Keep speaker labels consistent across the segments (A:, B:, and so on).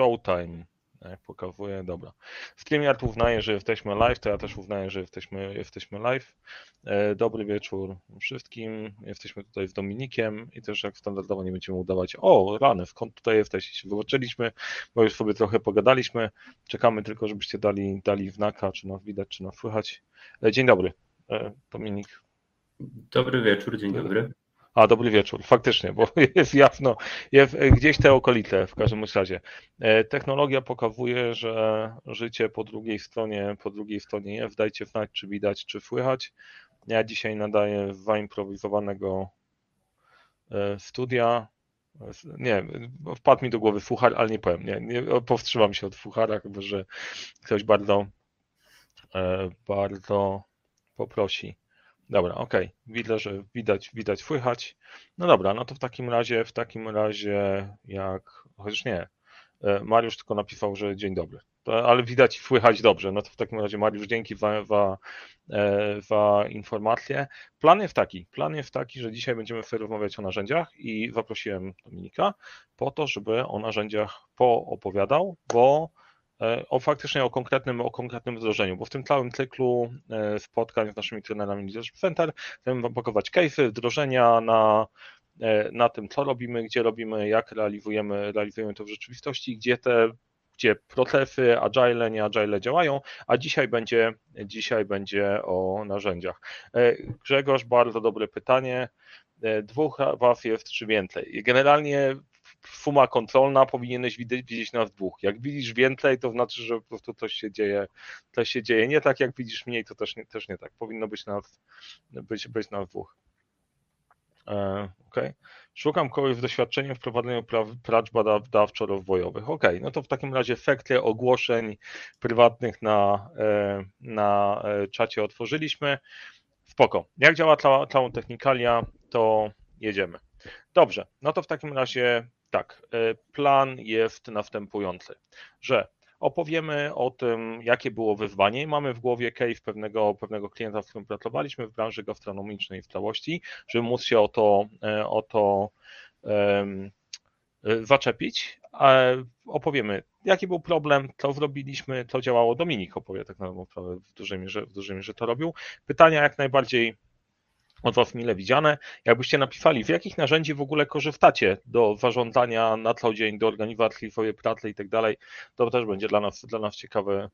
A: Showtime. Jak pokazuje, dobra. StreamYard uznaje, że jesteśmy live, to ja też uznaję, że jesteśmy, jesteśmy live. E, dobry wieczór wszystkim. Jesteśmy tutaj z Dominikiem i też jak standardowo nie będziemy udawać, o rany, skąd tutaj jesteście? Wyłączyliśmy, bo już sobie trochę pogadaliśmy. Czekamy tylko, żebyście dali, dali znaka, czy nas widać, czy nas słychać. E, dzień dobry, e, Dominik.
B: Dobry wieczór, dzień dobry.
A: A, dobry wieczór, faktycznie, bo jest jasno, jest gdzieś te okolice w każdym razie. E, technologia pokazuje, że życie po drugiej stronie, po drugiej stronie jest, dajcie znać, czy widać, czy słychać. Ja dzisiaj nadaję z zaimprowizowanego e, studia. Nie, wpadł mi do głowy fuchar, ale nie powiem, nie, nie powstrzymam się od fuchara, chyba że ktoś bardzo, e, bardzo poprosi. Dobra, okej. Okay. Widzę, że widać, widać, słychać. No dobra, no to w takim razie, w takim razie jak, chociaż nie, e, Mariusz tylko napisał, że dzień dobry. To, ale widać i słychać dobrze. No to w takim razie Mariusz, dzięki za, za, e, za informację. Plan jest taki, plan jest taki, że dzisiaj będziemy sobie rozmawiać o narzędziach i zaprosiłem Dominika po to, żeby o narzędziach poopowiadał, bo o faktycznie o konkretnym, o konkretnym wdrożeniu, bo w tym całym cyklu e, spotkań z naszymi trenerami Leadership Center chcemy wam pakować case'y, wdrożenia na, e, na tym, co robimy, gdzie robimy, jak realizujemy, realizujemy to w rzeczywistości, gdzie te gdzie procesy, agile, nie agile działają, a dzisiaj będzie, dzisiaj będzie o narzędziach. Grzegorz, bardzo dobre pytanie. Dwóch was jest czy więcej? Generalnie suma kontrolna, powinieneś widzieć nas dwóch. Jak widzisz więcej, to znaczy, że po prostu coś się dzieje, coś się dzieje nie tak, jak widzisz mniej, to też nie, też nie tak. Powinno być nas, być, być nas dwóch. E, okay. Szukam kogoś z doświadczeniem w prowadzeniu prac badawczo-rozwojowych. Ok, no to w takim razie efekty ogłoszeń prywatnych na, e, na e, czacie otworzyliśmy. Spoko. Jak działa cała, całą technikalia, to jedziemy. Dobrze, no to w takim razie tak, e, plan jest następujący, że opowiemy o tym, jakie było wyzwanie. Mamy w głowie case pewnego, pewnego klienta, z którym pracowaliśmy w branży gastronomicznej w całości, żeby móc się o to, e, o to um, zaczepić. Opowiemy, jaki był problem, co zrobiliśmy, co działało. Dominik opowie tak naprawdę w dużej mierze, w dużej mierze to robił. Pytania jak najbardziej od Was mile widziane. Jakbyście napisali, w jakich narzędzi w ogóle korzystacie do zarządzania na co dzień, do organizacji swojej pracy i tak dalej, to też będzie dla nas, dla nas ciekawy,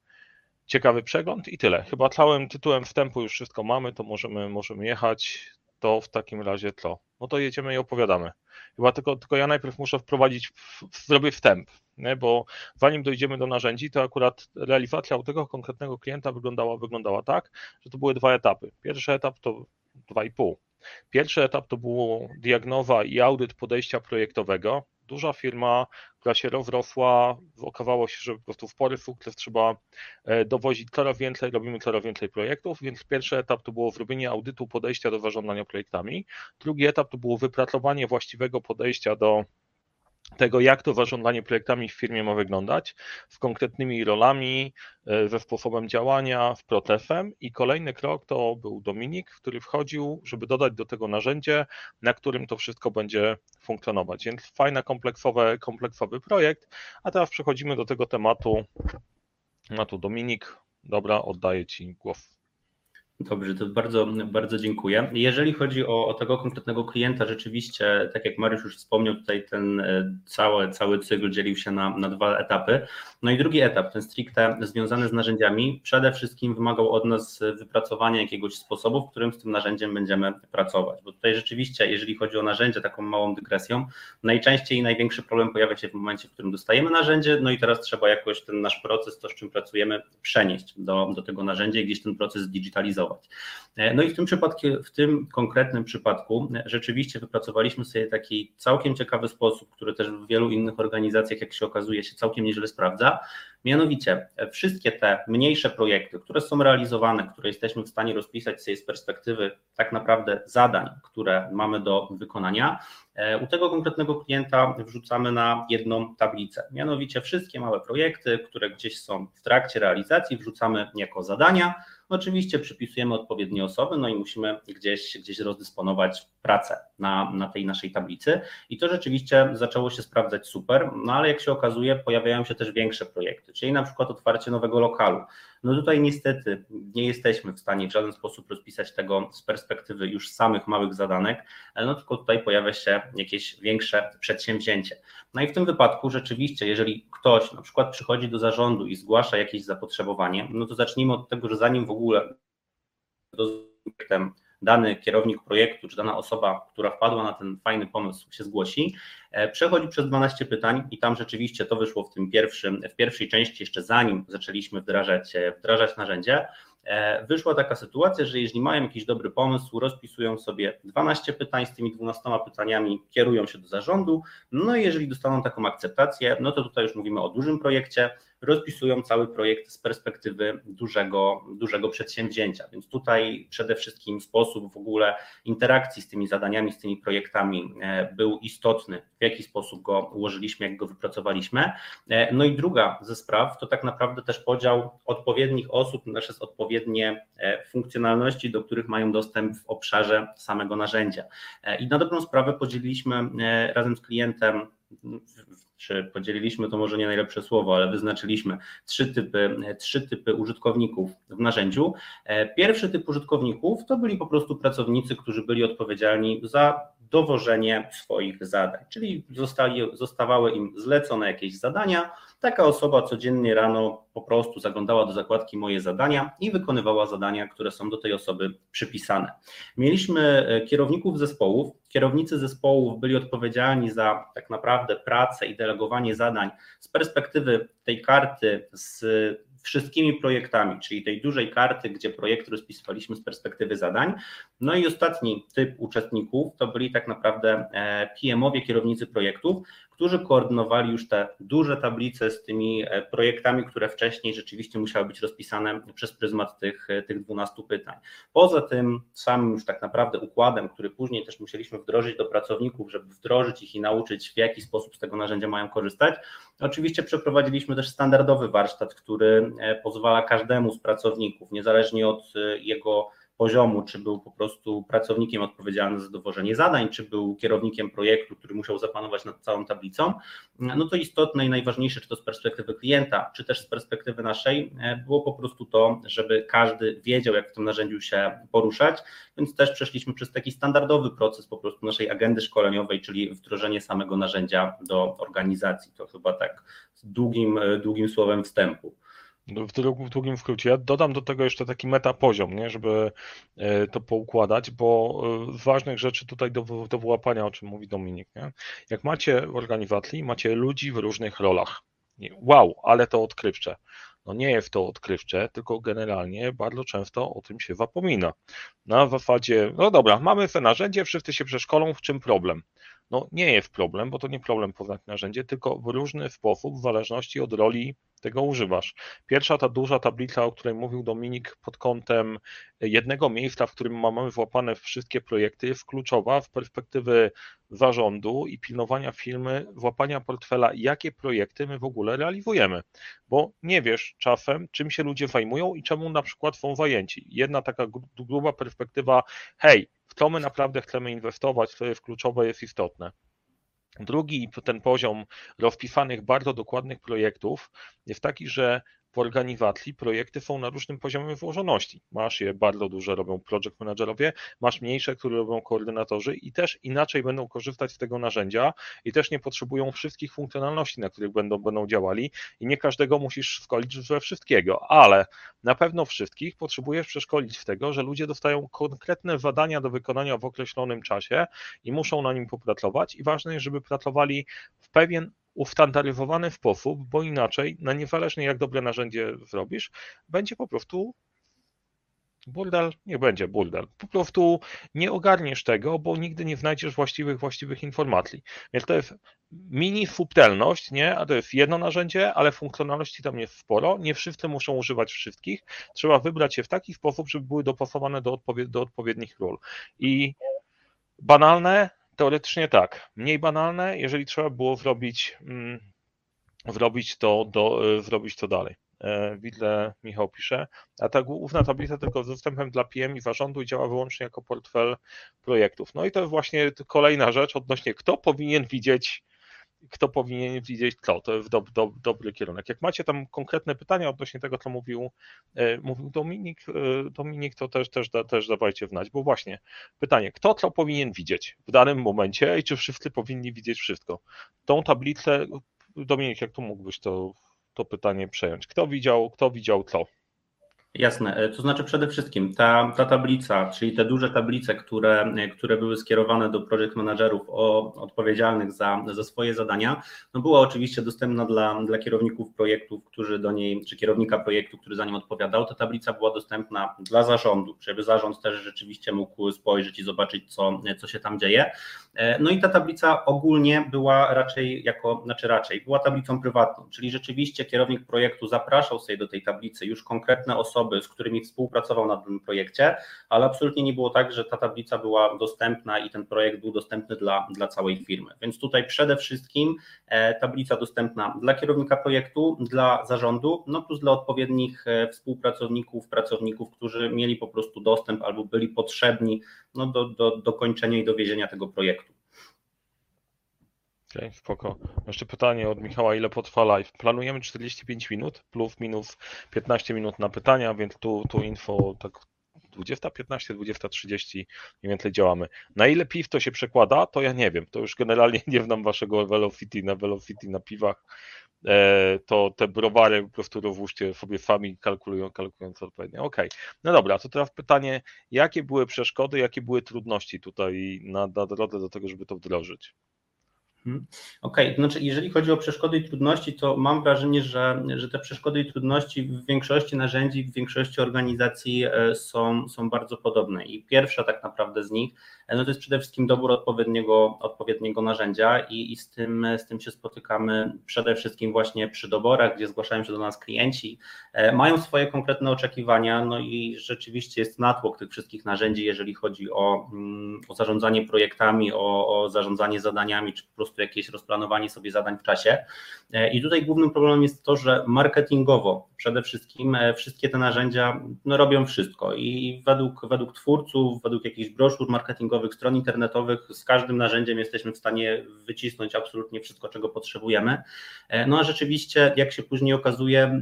A: ciekawy przegląd i tyle. Chyba całym tytułem wstępu już wszystko mamy, to możemy, możemy jechać. To w takim razie co? No to jedziemy i opowiadamy. Chyba tylko, tylko ja najpierw muszę wprowadzić, zrobię wstęp, nie? bo zanim dojdziemy do narzędzi, to akurat realizacja u tego konkretnego klienta wyglądała, wyglądała tak, że to były dwa etapy. Pierwszy etap to 2,5. Pierwszy etap to było diagnoza i audyt podejścia projektowego. Duża firma, która się rozrosła, okazało się, że po prostu w pory sukces trzeba e, dowozić coraz więcej, robimy coraz więcej projektów, więc pierwszy etap to było zrobienie audytu podejścia do zarządzania projektami. Drugi etap to było wypracowanie właściwego podejścia do tego, jak to zarządzanie projektami w firmie ma wyglądać, z konkretnymi rolami, e, ze sposobem działania, z procesem. I kolejny krok to był Dominik, który wchodził, żeby dodać do tego narzędzie, na którym to wszystko będzie funkcjonować. Więc fajny, kompleksowy, kompleksowy projekt. A teraz przechodzimy do tego tematu. No tu Dominik, dobra, oddaję Ci głos.
B: Dobrze, to bardzo, bardzo dziękuję. Jeżeli chodzi o, o, tego konkretnego klienta, rzeczywiście, tak jak Mariusz już wspomniał, tutaj ten e, cały, cały cykl dzielił się na, na dwa etapy. No i drugi etap, ten stricte związany z narzędziami, przede wszystkim wymagał od nas wypracowania jakiegoś sposobu, w którym z tym narzędziem będziemy pracować. Bo tutaj rzeczywiście, jeżeli chodzi o narzędzie, taką małą dygresją, najczęściej największy problem pojawia się w momencie, w którym dostajemy narzędzie, no i teraz trzeba jakoś ten nasz proces, to z czym pracujemy, przenieść do, do tego narzędzia i gdzieś ten proces zdigitalizować. E, no i w tym przypadku, w tym konkretnym przypadku e, rzeczywiście wypracowaliśmy sobie taki całkiem ciekawy sposób, który też w wielu innych organizacjach, jak się okazuje, się całkiem nieźle sprawdza. Mianowicie e, wszystkie te mniejsze projekty, które są realizowane, które jesteśmy w stanie rozpisać sobie z perspektywy tak naprawdę zadań, które mamy do wykonania, u tego konkretnego klienta wrzucamy na jedną tablicę. Mianowicie wszystkie małe projekty, które gdzieś są w trakcie realizacji, wrzucamy jako zadania Oczywiście przypisujemy odpowiednie osoby, no i musimy gdzieś, gdzieś rozdysponować pracę na, na tej naszej tablicy i to rzeczywiście zaczęło się sprawdzać super, no ale jak się okazuje pojawiają się też większe projekty, czyli na przykład otwarcie nowego lokalu. No tutaj niestety nie jesteśmy w stanie w żaden sposób rozpisać tego z perspektywy już samych małych zadanek, no tylko tutaj pojawia się jakieś większe przedsięwzięcie. No i w tym wypadku rzeczywiście, jeżeli ktoś na przykład przychodzi do zarządu i zgłasza jakieś zapotrzebowanie, no to zacznijmy od tego, że zanim w ogóle do dany kierownik projektu, czy dana osoba, która wpadła na ten fajny pomysł, się zgłosi, e, przechodzi przez 12 pytań i tam rzeczywiście to wyszło w tym pierwszym, w pierwszej części, jeszcze zanim zaczęliśmy wdrażać, e, wdrażać narzędzie, wyszła taka sytuacja, że jeżeli mają jakiś dobry pomysł, rozpisują sobie 12 pytań, z tymi 12 pytaniami kierują się do zarządu, no i jeżeli dostaną taką akceptację, no to tutaj już mówimy o dużym projekcie, rozpisują cały projekt z perspektywy dużego, dużego przedsięwzięcia. Więc tutaj przede wszystkim sposób w ogóle interakcji z tymi zadaniami, z tymi projektami e, był istotny, w jaki sposób go ułożyliśmy, jak go wypracowaliśmy. E, no i druga ze spraw to tak naprawdę też podział odpowiednich osób na przez odpowiednie e, funkcjonalności, do których mają dostęp w obszarze samego narzędzia. I na dobrą sprawę podzieliliśmy razem z klientem czy podzieliliśmy to może nie najlepsze słowo, ale wyznaczyliśmy trzy typy, trzy typy użytkowników w narzędziu. E, pierwszy typ użytkowników to byli po prostu pracownicy, którzy byli odpowiedzialni za dowożenie swoich zadań, czyli zostali, zostawały im zlecone jakieś zadania. Taka osoba codziennie rano po prostu zaglądała do zakładki moje zadania i wykonywała zadania, które są do tej osoby przypisane. Mieliśmy e, kierowników zespołów. Kierownicy zespołów byli odpowiedzialni za tak naprawdę pracę i delegowanie zadań z perspektywy tej karty z wszystkimi projektami, czyli tej dużej karty, gdzie projekty rozpisywaliśmy z perspektywy zadań. No i ostatni typ uczestników to byli tak naprawdę e, PM-owie, kierownicy projektów, którzy koordynowali już te duże tablice z tymi e, projektami, które wcześniej rzeczywiście musiały być rozpisane przez pryzmat tych, e, tych 12 pytań. Poza tym samym już tak naprawdę układem, który później też musieliśmy wdrożyć do pracowników, żeby wdrożyć ich i nauczyć, w jaki sposób z tego narzędzia mają korzystać, oczywiście przeprowadziliśmy też standardowy warsztat, który pozwala każdemu z pracowników, niezależnie od jego poziomu, czy był po prostu pracownikiem odpowiedzialnym za dowożenie zadań, czy był kierownikiem projektu, który musiał zapanować nad całą tablicą, no to istotne i najważniejsze, czy to z perspektywy klienta, czy też z perspektywy naszej, e, było po prostu to, żeby każdy wiedział, jak w tym narzędziu się poruszać, więc też przeszliśmy przez taki standardowy proces po prostu naszej agendy szkoleniowej, czyli wdrożenie samego narzędzia do organizacji. To chyba tak długim, e, długim słowem wstępu.
A: W, w długim skrócie. Ja dodam do tego jeszcze taki metapoziom, nie, żeby e, to poukładać, bo z e, ważnych rzeczy tutaj do, do wyłapania, o czym mówi Dominik. Nie? Jak macie w organizacji, macie ludzi w różnych rolach. Wow, ale to odkrywcze. No nie jest to odkrywcze, tylko generalnie bardzo często o tym się zapomina. Na zasadzie, no dobra, mamy te narzędzie, wszyscy się przeszkolą, w czym problem? No nie jest problem, bo to nie problem poznać narzędzie, tylko w różny sposób, w zależności od roli tego używasz. Pierwsza ta duża tablica, o której mówił Dominik pod kątem jednego miejsca, w którym mamy włapane wszystkie projekty, jest kluczowa w perspektywy zarządu i pilnowania firmy, włapania portfela, jakie projekty my w ogóle realizujemy, bo nie wiesz czasem, czym się ludzie zajmują i czemu na przykład są zajęci. Jedna taka gruba perspektywa, hej, co my naprawdę chcemy inwestować, co jest kluczowe, jest istotne. Drugi ten poziom rozpisanych bardzo dokładnych projektów jest taki, że w organizacji projekty są na różnym poziomie włożoności. Masz je bardzo duże, robią project managerowie, masz mniejsze, które robią koordynatorzy i też inaczej będą korzystać z tego narzędzia i też nie potrzebują wszystkich funkcjonalności, na których będą, będą działali i nie każdego musisz szkolić we wszystkiego, ale na pewno wszystkich potrzebujesz przeszkolić w tego, że ludzie dostają konkretne zadania do wykonania w określonym czasie i muszą na nim popracować i ważne jest, żeby pracowali w pewien ustandaryzowany sposób, bo inaczej, na niezależnie jak dobre narzędzie zrobisz, będzie po prostu burdel, nie będzie burdel. Po prostu nie ogarniesz tego, bo nigdy nie znajdziesz właściwych, właściwych informacji. Więc to jest mini subtelność, nie? A to jest jedno narzędzie, ale funkcjonalności tam jest sporo. Nie wszyscy muszą używać wszystkich. Trzeba wybrać je w taki sposób, żeby były dopasowane do, do odpowiednich ról. I banalne, Teoretycznie tak. Mniej banalne, jeżeli trzeba było zrobić, mm, zrobić, to, do, e, zrobić to dalej. widle Michał pisze, a ta główna tablica tylko z dostępem dla PM i zarządu działa wyłącznie jako portfel projektów. No i to właśnie kolejna rzecz odnośnie kto powinien widzieć kto powinien widzieć co, to jest do, do, dobry kierunek. Jak macie tam konkretne pytania odnośnie tego, co mówił, e, mówił Dominik, e, Dominik, to też, też, też dawajcie wnać, bo właśnie pytanie, kto co powinien widzieć w danym momencie i czy wszyscy powinni widzieć wszystko. Tą tablicę, Dominik, jak tu mógłbyś to, to pytanie przejąć? Kto widział, kto widział co?
B: Jasne, e, to znaczy przede wszystkim ta, ta tablica, czyli te duże tablice, które, które były skierowane do project managerów o, odpowiedzialnych za, za swoje zadania, no była oczywiście dostępna dla, dla kierowników projektów, którzy do niej, czy kierownika projektu, który za nim odpowiadał. Ta tablica była dostępna dla zarządu, żeby zarząd też rzeczywiście mógł spojrzeć i zobaczyć, co, co się tam dzieje. E, no i ta tablica ogólnie była raczej jako, znaczy raczej, była tablicą prywatną, czyli rzeczywiście kierownik projektu zapraszał sobie do tej tablicy już konkretne osoby, z którymi współpracował na tym projekcie, ale absolutnie nie było tak, że ta tablica była dostępna i ten projekt był dostępny dla, dla całej firmy. Więc tutaj przede wszystkim e, tablica dostępna dla kierownika projektu, dla zarządu, no plus dla odpowiednich e, współpracowników, pracowników, którzy mieli po prostu dostęp albo byli potrzebni no, do, do, do kończenia i dowiezienia tego projektu.
A: Okej, okay, spoko. Jeszcze pytanie od Michała, ile potrwa live? Planujemy 45 minut plus minus 15 minut na pytania, więc tu, tu info tak 20.15, 20.30 mniej więcej działamy. Na ile piw to się przekłada, to ja nie wiem. To już generalnie nie znam waszego velocity na velocity na piwach. E, to te browary po prostu rozłóżcie sobie sami, kalkulują, kalkulując odpowiednio. Okej, okay. no dobra, to teraz pytanie, jakie były przeszkody, jakie były trudności tutaj na, na drodze do tego, żeby to wdrożyć?
B: Mhm. Okej, okay. znaczy jeżeli chodzi o przeszkody i trudności, to mam wrażenie, że, że te przeszkody i trudności w większości narzędzi, w większości organizacji e, są, są bardzo podobne. I pierwsza tak naprawdę z nich no to jest przede wszystkim dobór odpowiedniego, odpowiedniego narzędzia i, i z, tym, z tym się spotykamy przede wszystkim właśnie przy doborach, gdzie zgłaszają się do nas klienci, e, mają swoje konkretne oczekiwania, no i rzeczywiście jest natłok tych wszystkich narzędzi, jeżeli chodzi o, mm, o zarządzanie projektami, o, o zarządzanie zadaniami, czy po prostu jakieś rozplanowanie sobie zadań w czasie. E, I tutaj głównym problemem jest to, że marketingowo przede wszystkim e, wszystkie te narzędzia no, robią wszystko i według, według twórców, według jakichś broszur marketingowych, stron internetowych z każdym narzędziem jesteśmy w stanie wycisnąć absolutnie wszystko, czego potrzebujemy. E, no a rzeczywiście, jak się później okazuje,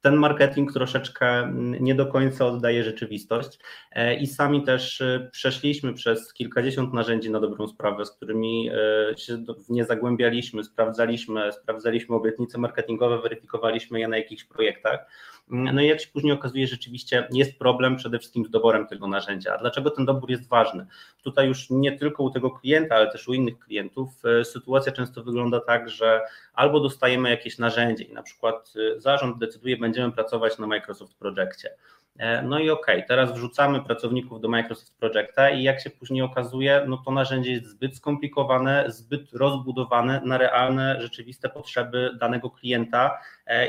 B: ten marketing troszeczkę nie do końca oddaje rzeczywistość e, i sami też e, przeszliśmy przez kilkadziesiąt narzędzi na dobrą sprawę, z którymi się nie zagłębialiśmy, sprawdzaliśmy, sprawdzaliśmy obietnice marketingowe, weryfikowaliśmy je na jakichś projektach. No i jak się później okazuje, rzeczywiście jest problem przede wszystkim z doborem tego narzędzia. A dlaczego ten dobór jest ważny? Tutaj już nie tylko u tego klienta, ale też u innych klientów sytuacja często wygląda tak, że albo dostajemy jakieś narzędzie i na przykład zarząd decyduje, będziemy pracować na Microsoft Projectie. E, no i okej, okay, teraz wrzucamy pracowników do Microsoft Projecta i jak się później okazuje, no to narzędzie jest zbyt skomplikowane, zbyt rozbudowane na realne, rzeczywiste potrzeby danego klienta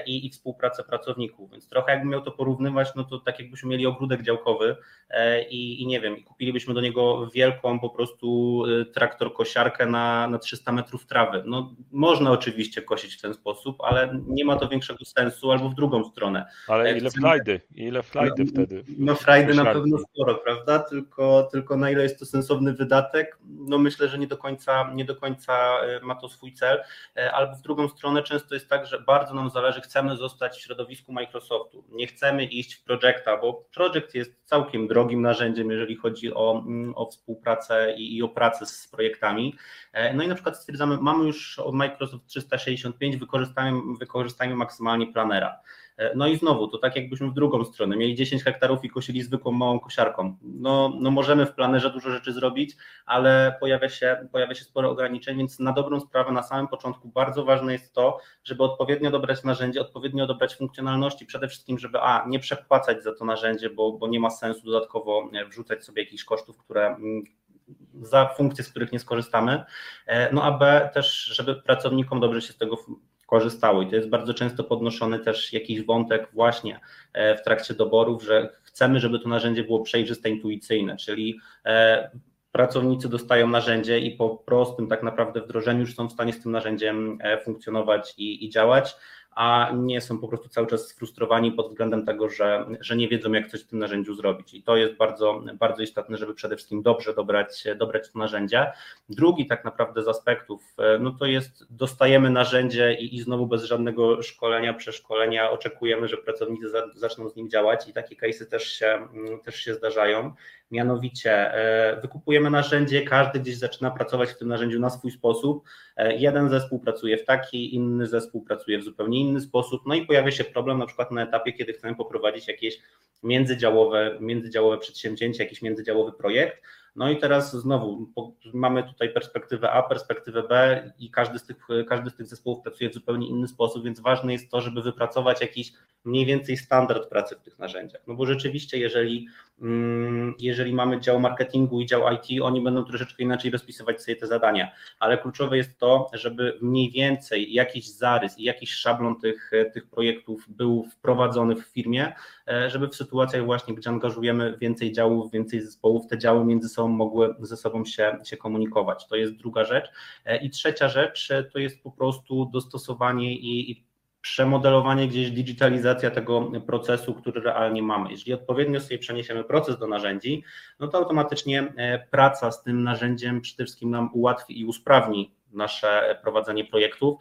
B: i, i współpracę pracowników. Więc trochę jakbym miał to porównywać, no to tak jakbyśmy mieli ogródek działkowy e, i, i nie wiem, i kupilibyśmy do niego wielką po prostu traktor kosiarkę na, na 300 metrów trawy. No można oczywiście kosić w ten sposób, ale nie ma to większego sensu albo w drugą stronę.
A: Ale ile frajdy, ile frajdy wtedy.
B: No frajdy na pewno sporo, prawda? Tylko, tylko na ile jest to sensowny wydatek, no myślę, że nie do końca, nie do końca e, ma to swój cel. E, albo w drugą stronę często jest tak, że bardzo nam zależy, chcemy zostać w środowisku Microsoftu. Nie chcemy iść w Projecta, bo Project jest całkiem drogim narzędziem, jeżeli chodzi o, mm, o współpracę i, i o pracę z projektami. E, no i na przykład stwierdzamy, mamy już Microsoft 365, wykorzystajmy, wykorzystajmy maksymalnie planera. No i znowu, to tak jakbyśmy w drugą stronę, mieli 10 hektarów i kosili zwykłą małą kosiarką. No, no możemy w planerze dużo rzeczy zrobić, ale pojawia się, pojawia się sporo ograniczeń, więc na dobrą sprawę na samym początku bardzo ważne jest to, żeby odpowiednio dobrać narzędzie, odpowiednio dobrać funkcjonalności, przede wszystkim, żeby a, nie przepłacać za to narzędzie, bo, bo nie ma sensu dodatkowo wrzucać sobie jakichś kosztów, które mm, za funkcje, z których nie skorzystamy, e, no a B też, żeby pracownikom dobrze się z tego korzystało. I to jest bardzo często podnoszony też jakiś wątek właśnie e, w trakcie doborów, że chcemy, żeby to narzędzie było przejrzyste, intuicyjne, czyli e, pracownicy dostają narzędzie i po prostym tak naprawdę wdrożeniu już są w stanie z tym narzędziem e, funkcjonować i, i działać, a nie są po prostu cały czas sfrustrowani pod względem tego, że, że nie wiedzą, jak coś w tym narzędziu zrobić. I to jest bardzo, bardzo istotne, żeby przede wszystkim dobrze dobrać, dobrać to narzędzie. Drugi tak naprawdę z aspektów, no to jest dostajemy narzędzie i, i znowu bez żadnego szkolenia, przeszkolenia oczekujemy, że pracownicy za, zaczną z nim działać i takie case'y też się, też się zdarzają. Mianowicie e, wykupujemy narzędzie, każdy gdzieś zaczyna pracować w tym narzędziu na swój sposób. E, jeden zespół pracuje w taki, inny zespół pracuje w zupełnie inny sposób. No i pojawia się problem na przykład na etapie, kiedy chcemy poprowadzić jakieś międzydziałowe, międzydziałowe przedsięwzięcie, jakiś międzydziałowy projekt. No i teraz znowu mamy tutaj perspektywę A, perspektywę B i każdy z, tych, każdy z tych zespołów pracuje w zupełnie inny sposób, więc ważne jest to, żeby wypracować jakiś mniej więcej standard pracy w tych narzędziach. No bo rzeczywiście, jeżeli, jeżeli mamy dział marketingu i dział IT, oni będą troszeczkę inaczej rozpisywać sobie te zadania, ale kluczowe jest to, żeby mniej więcej jakiś zarys i jakiś szablon tych, tych projektów był wprowadzony w firmie, e, żeby w sytuacjach właśnie, gdzie angażujemy więcej działów, więcej zespołów, te działy między sobą mogły ze sobą się, się komunikować. To jest druga rzecz. E, I trzecia rzecz e, to jest po prostu dostosowanie i, i przemodelowanie gdzieś digitalizacja tego procesu, który realnie mamy. Jeżeli odpowiednio sobie przeniesiemy proces do narzędzi, no to automatycznie e, praca z tym narzędziem przede wszystkim nam ułatwi i usprawni nasze prowadzenie projektów,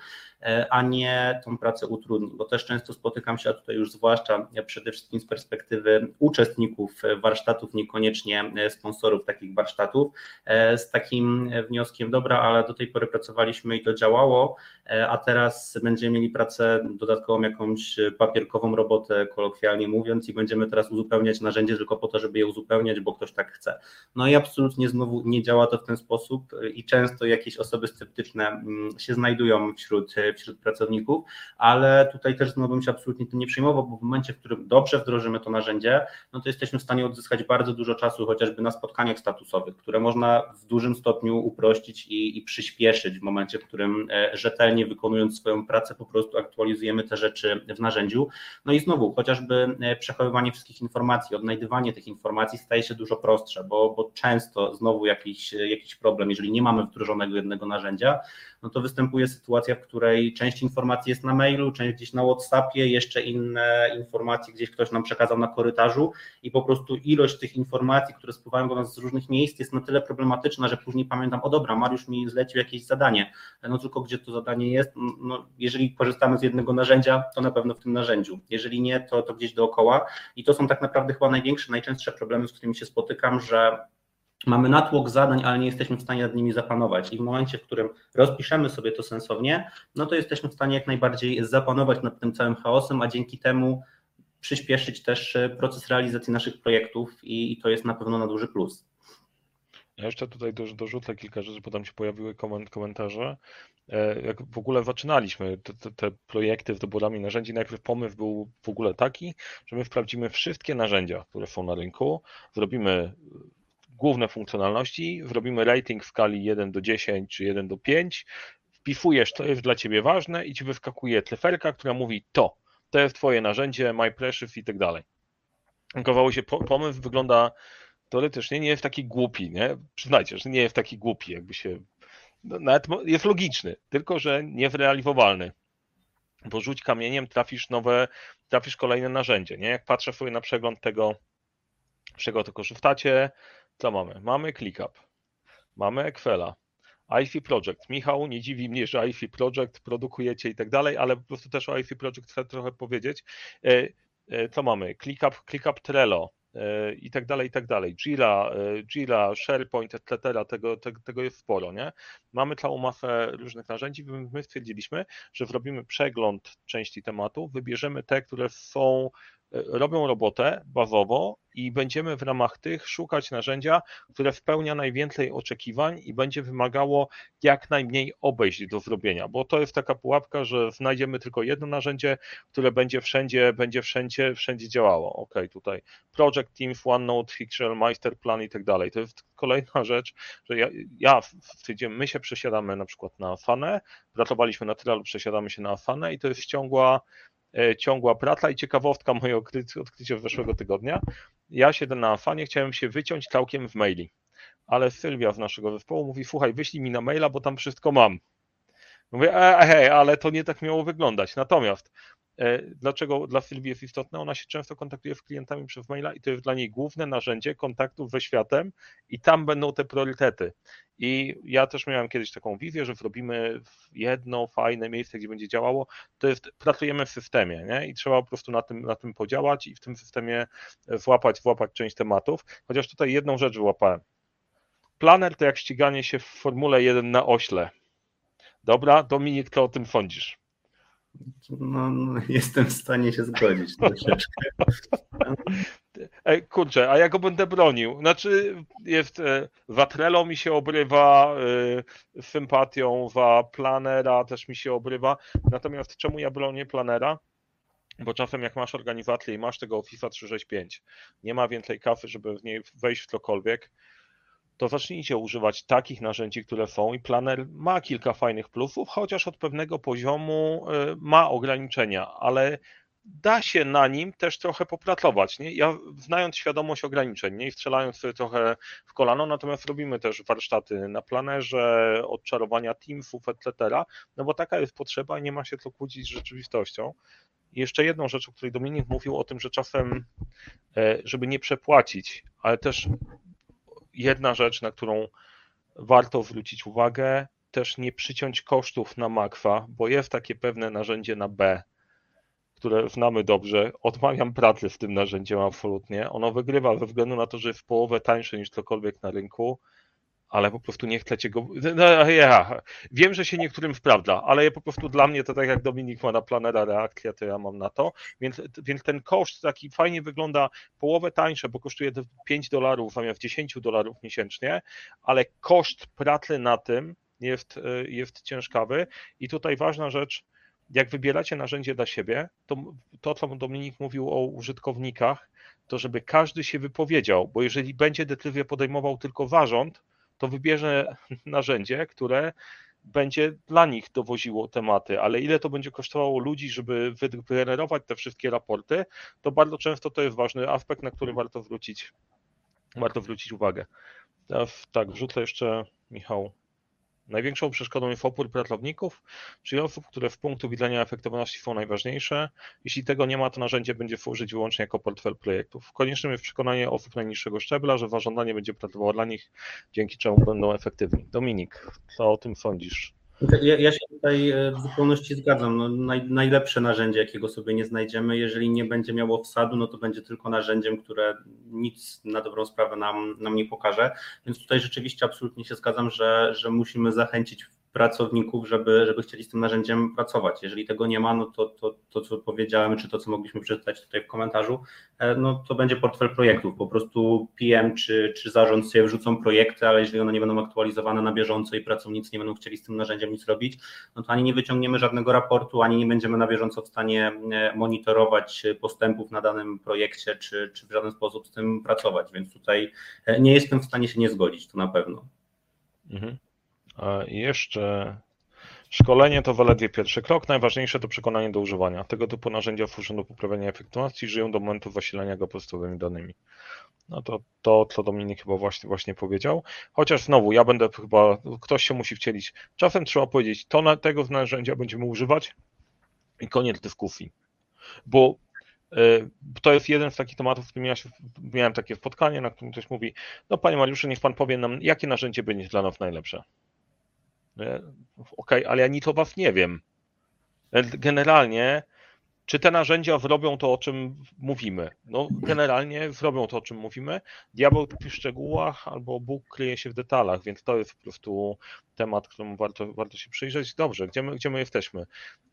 B: a nie tą pracę utrudni, bo też często spotykam się, a tutaj już zwłaszcza przede wszystkim z perspektywy uczestników warsztatów, niekoniecznie sponsorów takich warsztatów, e, z takim wnioskiem, dobra, ale do tej pory pracowaliśmy i to działało, e, a teraz będziemy mieli pracę dodatkową, jakąś papierkową robotę, kolokwialnie mówiąc, i będziemy teraz uzupełniać narzędzie tylko po to, żeby je uzupełniać, bo ktoś tak chce. No i absolutnie znowu nie działa to w ten sposób i często jakieś osoby sceptyczne Mm, się znajdują wśród, wśród pracowników, ale tutaj też znowu bym się absolutnie tym nie przejmował, bo w momencie, w którym dobrze wdrożymy to narzędzie, no to jesteśmy w stanie odzyskać bardzo dużo czasu chociażby na spotkaniach statusowych, które można w dużym stopniu uprościć i, i przyspieszyć w momencie, w którym e, rzetelnie wykonując swoją pracę po prostu aktualizujemy te rzeczy w narzędziu. No i znowu, chociażby e, przechowywanie wszystkich informacji, odnajdywanie tych informacji staje się dużo prostsze, bo, bo często znowu jakiś, jakiś problem, jeżeli nie mamy wdrożonego jednego narzędzia, no to występuje sytuacja, w której część informacji jest na mailu, część gdzieś na WhatsAppie, jeszcze inne informacje gdzieś ktoś nam przekazał na korytarzu i po prostu ilość tych informacji, które spływają do nas z różnych miejsc jest na tyle problematyczna, że później pamiętam, o dobra, Mariusz mi zlecił jakieś zadanie, no tylko gdzie to zadanie jest, no jeżeli korzystamy z jednego narzędzia, to na pewno w tym narzędziu, jeżeli nie, to, to gdzieś dookoła. I to są tak naprawdę chyba największe, najczęstsze problemy, z którymi się spotykam, że mamy natłok zadań, ale nie jesteśmy w stanie nad nimi zapanować. I w momencie, w którym rozpiszemy sobie to sensownie, no to jesteśmy w stanie jak najbardziej zapanować nad tym całym chaosem, a dzięki temu przyspieszyć też e, proces realizacji naszych projektów i, to jest na pewno na duży plus.
A: Ja jeszcze tutaj dorzucę kilka rzeczy, bo tam się pojawiły komentarze. E, jak w ogóle zaczynaliśmy te, te, te, projekty z doborami narzędzi, najpierw pomysł był w ogóle taki, że my wprawdzimy wszystkie narzędzia, które są na rynku, zrobimy główne funkcjonalności, zrobimy rating w skali 1 do 10 czy 1 do 5, wpisujesz, to jest dla Ciebie ważne i Ci wyskakuje tleferka, która mówi to, to jest Twoje narzędzie, MyPrecious i tak dalej. Okazało się, pomysł wygląda teoretycznie nie jest taki głupi, nie? Przyznajcie, że nie jest taki głupi, jakby się, no, nawet jest logiczny, tylko że niezrealizowalny. Bo rzuć kamieniem, trafisz nowe, trafisz kolejne narzędzie, nie? Jak patrzę sobie na przegląd tego, z czego to korzystacie, co mamy? Mamy ClickUp, mamy Excela, IFI Project. Michał, nie dziwi mnie, że IFI Project produkujecie i tak dalej, ale po prostu też o IFI Project chcę trochę powiedzieć. E, e, co mamy? ClickUp, ClickUp Trello e, i tak dalej, i tak dalej. Jira, Jira, SharePoint, etc. Tego, tego, tego jest sporo, nie? Mamy całą masę różnych narzędzi. My stwierdziliśmy, że zrobimy przegląd części tematów, wybierzemy te, które są robią robotę bazowo i będziemy w ramach tych szukać narzędzia, które spełnia najwięcej oczekiwań i będzie wymagało jak najmniej obejść do zrobienia, bo to jest taka pułapka, że znajdziemy tylko jedno narzędzie, które będzie wszędzie, będzie wszędzie, wszędzie działało. Ok, tutaj Project Teams, OneNote, Fixture, Masterplan i tak dalej. To jest kolejna rzecz, że ja, ja w my się przesiadamy na przykład na Afanę, pracowaliśmy na Trello, przesiadamy się na Afanę i to jest ciągła E, ciągła praca i ciekawostka moje odkrycie, odkrycie zeszłego tygodnia. Ja siedzę na Afanie, chciałem się wyciąć całkiem w maili, ale Sylwia z naszego zespołu mówi, słuchaj, wyślij mi na maila, bo tam wszystko mam. Mówię, e, hej, ale to nie tak miało wyglądać. Natomiast e, dlaczego dla Sylwii jest istotne? Ona się często kontaktuje z klientami przez maila i to jest dla niej główne narzędzie kontaktów ze światem i tam będą te priorytety. I ja też miałem kiedyś taką wizję, że zrobimy jedno fajne miejsce, gdzie będzie działało, to jest, pracujemy w systemie nie? i trzeba po prostu na tym, na tym podziałać i w tym systemie złapać, złapać część tematów, chociaż tutaj jedną rzecz wyłapałem. Planer to jak ściganie się w Formule 1 na ośle. Dobra, Dominik, co o tym sądzisz?
B: No, no, jestem w stanie się zgodzić troszeczkę.
A: Kurczę, a ja go będę bronił. Znaczy, jest Watrelo mi się obrywa, y, sympatią za Planera też mi się obrywa. Natomiast czemu ja bronię Planera? Bo czasem jak masz organizację i masz tego Office 365, nie ma więcej kafy, żeby w niej wejść w cokolwiek, to zacznijcie używać takich narzędzi, które są i planer ma kilka fajnych plusów, chociaż od pewnego poziomu y, ma ograniczenia, ale da się na nim też trochę popracować. Nie? Ja znając świadomość ograniczeń nie? i strzelając sobie trochę w kolano, natomiast robimy też warsztaty na planerze, odczarowania teamsów, etc., no bo taka jest potrzeba i nie ma się co kłócić z rzeczywistością. Jeszcze jedną rzecz, o której Dominik mówił o tym, że czasem, e, żeby nie przepłacić, ale też jedna rzecz, na którą warto zwrócić uwagę, też nie przyciąć kosztów na makwa, bo jest takie pewne narzędzie na B, które znamy dobrze. Odmawiam pracy z tym narzędziem absolutnie. Ono wygrywa ze względu na to, że jest w połowę tańsze niż cokolwiek na rynku ale po prostu nie chcecie go. No, ja. Wiem, że się niektórym sprawdza, ale po prostu dla mnie to tak jak Dominik ma na planera reakcja, to ja mam na to. Więc, więc ten koszt taki fajnie wygląda połowę tańsze, bo kosztuje 5 dolarów zamiast 10 dolarów miesięcznie, ale koszt pracy na tym jest, jest ciężkawy. I tutaj ważna rzecz, jak wybieracie narzędzie dla siebie, to to, co Dominik mówił o użytkownikach, to żeby każdy się wypowiedział, bo jeżeli będzie decyzję podejmował tylko zarząd, to wybierze narzędzie, które będzie dla nich dowoziło tematy, ale ile to będzie kosztowało ludzi, żeby wygenerować te wszystkie raporty, to bardzo często to jest ważny aspekt, na który warto zwrócić, warto zwrócić uwagę. Tak, wrzucę jeszcze, Michał, Największą przeszkodą jest opór pracowników, czyli osób, które w punktu widzenia efektywności są najważniejsze. Jeśli tego nie ma, to narzędzie będzie służyć wyłącznie jako portfel projektów. Koniecznym jest przekonanie osób najniższego szczebla, że zarządzanie będzie pracowało dla nich, dzięki czemu będą efektywni. Dominik, co o tym sądzisz?
B: Ja, ja, się tutaj e, w zupełności zgadzam. No, naj, najlepsze narzędzie, jakiego sobie nie znajdziemy, jeżeli nie będzie miało wsadu, no to będzie tylko narzędziem, które nic na dobrą sprawę nam, nam nie pokaże. Więc tutaj rzeczywiście absolutnie się zgadzam, że, że musimy zachęcić pracowników, żeby, żeby chcieli z tym narzędziem pracować. Jeżeli tego nie ma, no to, to, to co powiedziałem, czy to, co mogliśmy przeczytać tutaj w komentarzu, e, no to będzie portfel projektów. Po prostu PM czy, czy zarząd sobie wrzucą projekty, ale jeżeli one nie będą aktualizowane na bieżąco i pracownicy nie będą chcieli z tym narzędziem nic robić, no to ani nie wyciągniemy żadnego raportu, ani nie będziemy na bieżąco w stanie e, monitorować postępów na danym projekcie, czy, czy w żaden sposób z tym pracować. Więc tutaj e, nie jestem w stanie się nie zgodzić, to na pewno.
A: Mhm. I jeszcze szkolenie to zaledwie pierwszy krok. Najważniejsze to przekonanie do używania. Tego typu narzędzia służą do poprawienia efektywności, żyją do momentu zasilania go podstawowymi danymi. No to to, co Dominik chyba właśnie, właśnie powiedział. Chociaż znowu, ja będę chyba, ktoś się musi wcielić. Czasem trzeba powiedzieć, to na, tego narzędzia będziemy używać i koniec dyskusji. Bo y, to jest jeden z takich tematów, w którym ja się, miałem takie spotkanie, na którym ktoś mówi, no panie Mariuszu, niech pan powie nam, jakie narzędzie będzie dla nas najlepsze. Okej, okay, ale ja nic o was nie wiem. Generalnie, czy te narzędzia zrobią to, o czym mówimy? No, generalnie zrobią to, o czym mówimy. Diabeł tkwi w szczegółach, albo Bóg kryje się w detalach, więc to jest po prostu temat, któremu warto, warto się przyjrzeć. Dobrze, gdzie my, gdzie my jesteśmy?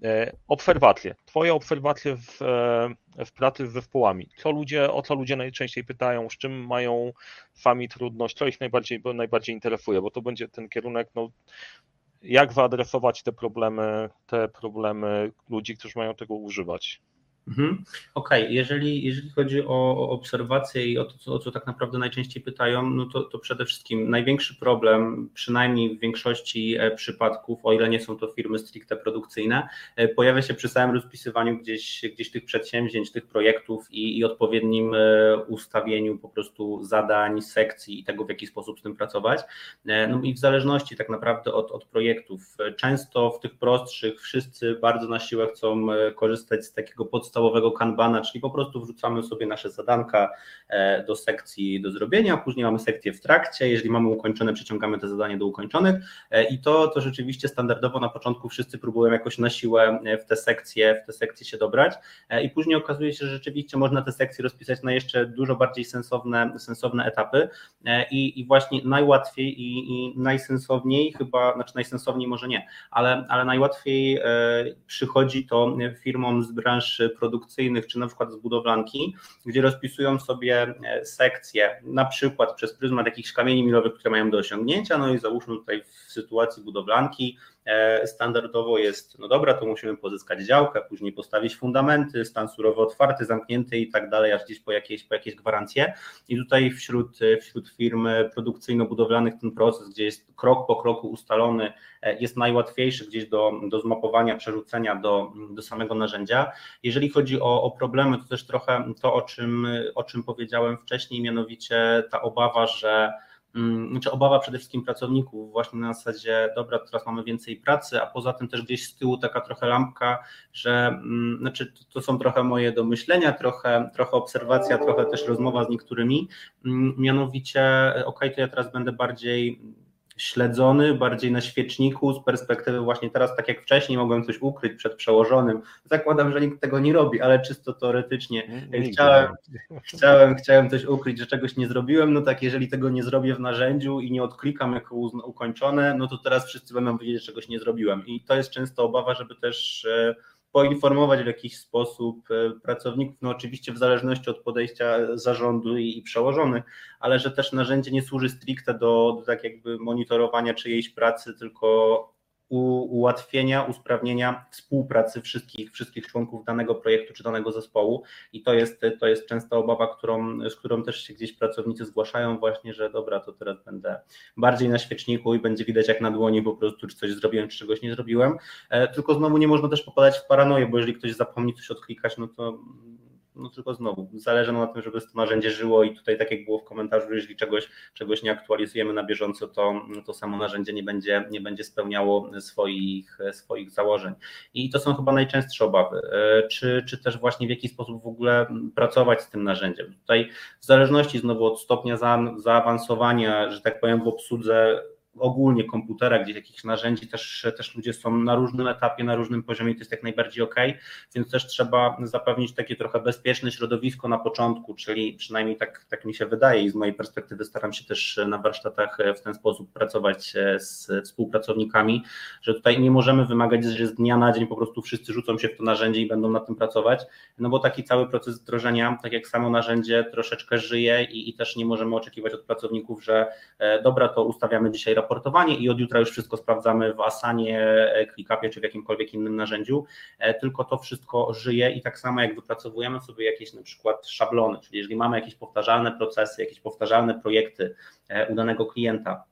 A: E, obserwacje. Twoje obserwacje w, e, w pracy z zespołami. Co ludzie, o co ludzie najczęściej pytają, z czym mają sami trudność, co ich najbardziej, najbardziej interesuje, bo to będzie ten kierunek, no, jak wyadresować te problemy, te problemy ludzi, którzy mają tego używać.
B: Mhm. Okej, okay. jeżeli, jeżeli chodzi o, obserwacje i o to, co, o co tak naprawdę najczęściej pytają, no to, to przede wszystkim największy problem, przynajmniej w większości e, przypadków, o ile nie są to firmy stricte produkcyjne, e, pojawia się przy samym rozpisywaniu gdzieś, gdzieś tych przedsięwzięć, tych projektów i, i odpowiednim e, ustawieniu po prostu zadań, sekcji i tego, w jaki sposób z tym pracować. No i w zależności tak naprawdę od, od projektów, często w tych prostszych wszyscy bardzo na siłę chcą korzystać z takiego podstawowego podstawowego kanbana, czyli po prostu wrzucamy sobie nasze zadanka e, do sekcji do zrobienia, później mamy sekcję w trakcie, jeżeli mamy ukończone, przeciągamy te zadanie do ukończonych e, i to, to rzeczywiście standardowo na początku wszyscy próbują jakoś na siłę e, w te sekcje, w te sekcje się dobrać i później okazuje się, że rzeczywiście można te sekcje rozpisać na jeszcze dużo bardziej sensowne, sensowne etapy i, i właśnie najłatwiej i, i najsensowniej chyba, znaczy najsensowniej może nie, ale, ale najłatwiej przychodzi to firmom z branży produkcyjnych, czy na przykład z budowlanki, gdzie rozpisują sobie e, sekcje, na przykład przez pryzmat jakichś kamieni milowych, które mają do osiągnięcia, no i załóżmy tutaj w sytuacji budowlanki, standardowo jest, no dobra, to musimy pozyskać działkę, później postawić fundamenty, stan surowy otwarty, zamknięty i tak dalej, aż gdzieś po jakieś, po jakieś gwarancje. I tutaj wśród, wśród firm produkcyjno-budowlanych ten proces, gdzie jest krok po kroku ustalony, e, jest najłatwiejszy gdzieś do, do zmapowania, przerzucenia do, do samego narzędzia. Jeżeli chodzi o, o problemy, to też trochę to, o czym, o czym powiedziałem wcześniej, mianowicie ta obawa, że znaczy obawa przede wszystkim pracowników, właśnie na zasadzie, dobra, teraz mamy więcej pracy, a poza tym też gdzieś z tyłu taka trochę lampka, że mm, znaczy to są trochę moje domyślenia, trochę, trochę obserwacja, trochę też rozmowa z niektórymi, mm, mianowicie, ok, to ja teraz będę bardziej śledzony, bardziej na świeczniku z perspektywy właśnie teraz, tak jak wcześniej mogłem coś ukryć przed przełożonym. Zakładam, że nikt tego nie robi, ale czysto teoretycznie chciałem, chciałem, chciałem coś ukryć, że czegoś nie zrobiłem, no tak jeżeli tego nie zrobię w narzędziu i nie odklikam jako ukończone, no to teraz wszyscy będą wiedzieć, że czegoś nie zrobiłem. I to jest często obawa, żeby też e, poinformować w jakiś sposób e, pracowników, no oczywiście w zależności od podejścia zarządu i, i przełożonych, ale że też narzędzie nie służy stricte do, do tak jakby monitorowania czyjejś pracy, tylko ułatwienia, usprawnienia współpracy wszystkich, wszystkich członków danego projektu czy danego zespołu. I to jest, to jest często obawa, którą, z którą też się gdzieś pracownicy zgłaszają właśnie, że dobra, to teraz będę bardziej na świeczniku i będzie widać jak na dłoni po prostu, czy coś zrobiłem, czy czegoś nie zrobiłem, e, tylko znowu nie można też popadać w paranoję, bo jeżeli ktoś zapomni coś odklikać, no to no tylko znowu, zależy na tym, żeby to narzędzie żyło i tutaj tak jak było w komentarzu, jeżeli czegoś, czegoś nie aktualizujemy na bieżąco, to, to samo narzędzie nie będzie, nie będzie spełniało swoich, swoich założeń. I to są chyba najczęstsze obawy. E, czy, czy też właśnie w jaki sposób w ogóle pracować z tym narzędziem. Tutaj w zależności znowu od stopnia za, zaawansowania, że tak powiem w obsłudze ogólnie komputera, gdzieś jakichś narzędzi, też, też ludzie są na różnym etapie, na różnym poziomie, to jest jak najbardziej ok, więc też trzeba zapewnić takie trochę bezpieczne środowisko na początku, czyli przynajmniej tak, tak mi się wydaje i z mojej perspektywy staram się też na warsztatach w ten sposób pracować z współpracownikami, że tutaj nie możemy wymagać, że z dnia na dzień po prostu wszyscy rzucą się w to narzędzie i będą nad tym pracować, no bo taki cały proces wdrożenia, tak jak samo narzędzie troszeczkę żyje i, i też nie możemy oczekiwać od pracowników, że e, dobra, to ustawiamy dzisiaj raportowanie i od jutra już wszystko sprawdzamy w Asanie, e, ClickUpie czy w jakimkolwiek innym narzędziu, e, tylko to wszystko żyje i tak samo jak wypracowujemy sobie jakieś na przykład szablony, czyli jeżeli mamy jakieś powtarzalne procesy, jakieś powtarzalne projekty e, u danego klienta,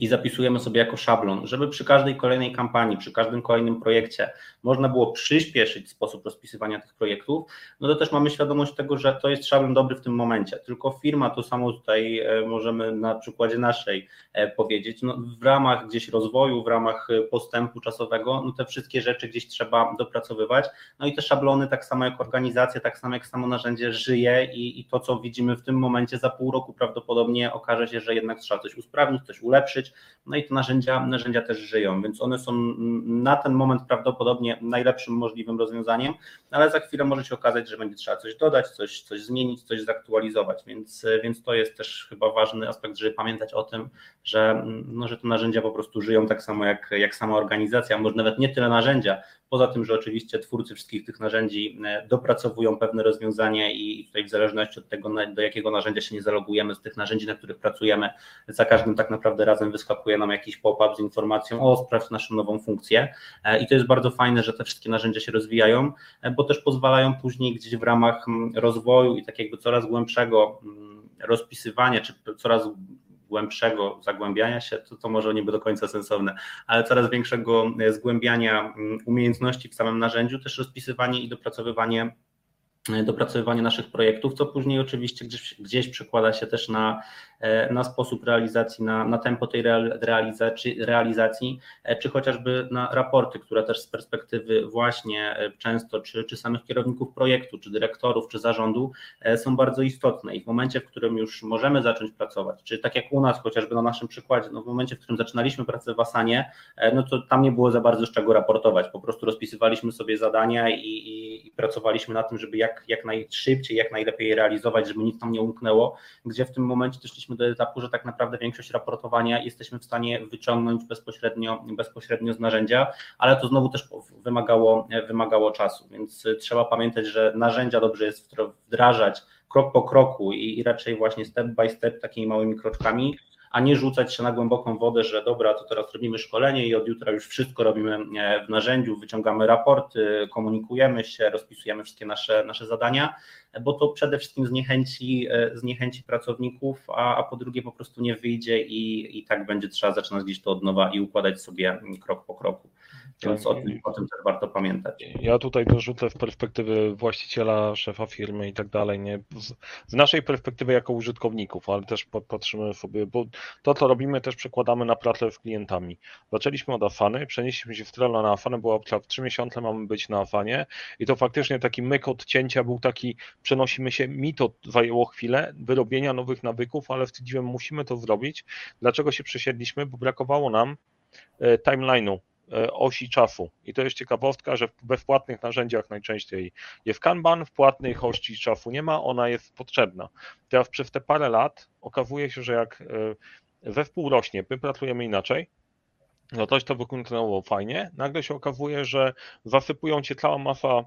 B: i zapisujemy sobie jako szablon, żeby przy każdej kolejnej kampanii, przy każdym kolejnym projekcie można było przyspieszyć sposób rozpisywania tych projektów, no to też mamy świadomość tego, że to jest szablon dobry w tym momencie. Tylko firma, to samo tutaj e, możemy na przykładzie naszej e, powiedzieć, no w ramach gdzieś rozwoju, w ramach e, postępu czasowego, no te wszystkie rzeczy gdzieś trzeba dopracowywać. No i te szablony, tak samo jak organizacja, tak samo jak samo narzędzie żyje i, i to, co widzimy w tym momencie, za pół roku prawdopodobnie okaże się, że jednak trzeba coś usprawnić, coś ulepszyć, no i te narzędzia, narzędzia też żyją, więc one są na ten moment prawdopodobnie najlepszym możliwym rozwiązaniem, ale za chwilę może się okazać, że będzie trzeba coś dodać, coś, coś zmienić, coś zaktualizować, więc, więc to jest też chyba ważny aspekt, żeby pamiętać o tym, że, no, że te narzędzia po prostu żyją tak samo jak, jak sama organizacja, może nawet nie tyle narzędzia, Poza tym, że oczywiście twórcy wszystkich tych narzędzi dopracowują pewne rozwiązania i tutaj w zależności od tego, do jakiego narzędzia się nie zalogujemy, z tych narzędzi, na których pracujemy, za każdym tak naprawdę razem wyskakuje nam jakiś pop-up z informacją o sprawdź naszą nową funkcję. I to jest bardzo fajne, że te wszystkie narzędzia się rozwijają, bo też pozwalają później gdzieś w ramach mm, rozwoju i tak jakby coraz głębszego mm, rozpisywania, czy coraz głębszego zagłębiania się, to, to może nie by do końca sensowne, ale coraz większego zgłębiania mm, umiejętności w samym narzędziu, też rozpisywanie i dopracowywanie dopracowywanie naszych projektów, co później oczywiście gdzieś, gdzieś przekłada się też na, e, na sposób realizacji, na, na tempo tej realizacji, realizacji, e, czy chociażby na raporty, które też z perspektywy właśnie e, często czy, czy samych kierowników projektu, czy dyrektorów, czy zarządu są bardzo istotne. I w momencie, w którym już możemy zacząć pracować, czy tak jak u nas chociażby na naszym przykładzie, no w momencie, w którym zaczynaliśmy pracę w Asanie, no to tam nie było za bardzo z czego raportować, po prostu rozpisywaliśmy sobie zadania i, i, i pracowaliśmy na tym, żeby jak jak, najszybciej, jak najlepiej realizować, żeby nic tam nie umknęło, gdzie w tym momencie doszliśmy do etapu, że tak naprawdę większość raportowania jesteśmy w stanie wyciągnąć bezpośrednio, bezpośrednio z narzędzia, ale to znowu też wymagało, wymagało czasu, więc trzeba pamiętać, że narzędzia dobrze jest wdrażać krok po kroku i, i raczej właśnie step by step takimi małymi kroczkami, a nie rzucać się na głęboką wodę, że dobra, to teraz robimy szkolenie i od jutra już wszystko robimy e, w narzędziu, wyciągamy raporty, komunikujemy się, rozpisujemy wszystkie nasze, nasze zadania, bo to przede wszystkim zniechęci, e, zniechęci pracowników, a, a po drugie po prostu nie wyjdzie i, i tak będzie trzeba zaczynać gdzieś to od nowa i układać sobie krok po kroku. Więc o tym, o tym też warto pamiętać.
A: Ja tutaj dorzucę w perspektywy właściciela, szefa firmy i tak dalej, nie? Z, z naszej perspektywy jako użytkowników, ale też patrzymy sobie, bo to, co robimy, też przekładamy na pracę z klientami. Zaczęliśmy od Afany, przenieśliśmy się w Trello na Afanę, była opcja w 3 miesiące mamy być na Afanie i to faktycznie taki myk odcięcia był taki, przenosimy się, mi to zajęło chwilę wyrobienia nowych nawyków, ale stwierdziłem, musimy to zrobić. Dlaczego się przesiedliśmy? Bo brakowało nam e, timeline'u osi czasu. I to jest ciekawostka, że we wpłatnych narzędziach najczęściej jest Kanban, w płatnych osi czasu nie ma, ona jest potrzebna. Teraz przez te parę lat okazuje się, że jak e, we wpół rośnie, my pracujemy inaczej, no coś to wykonano fajnie, nagle się okazuje, że zasypują cię cała masa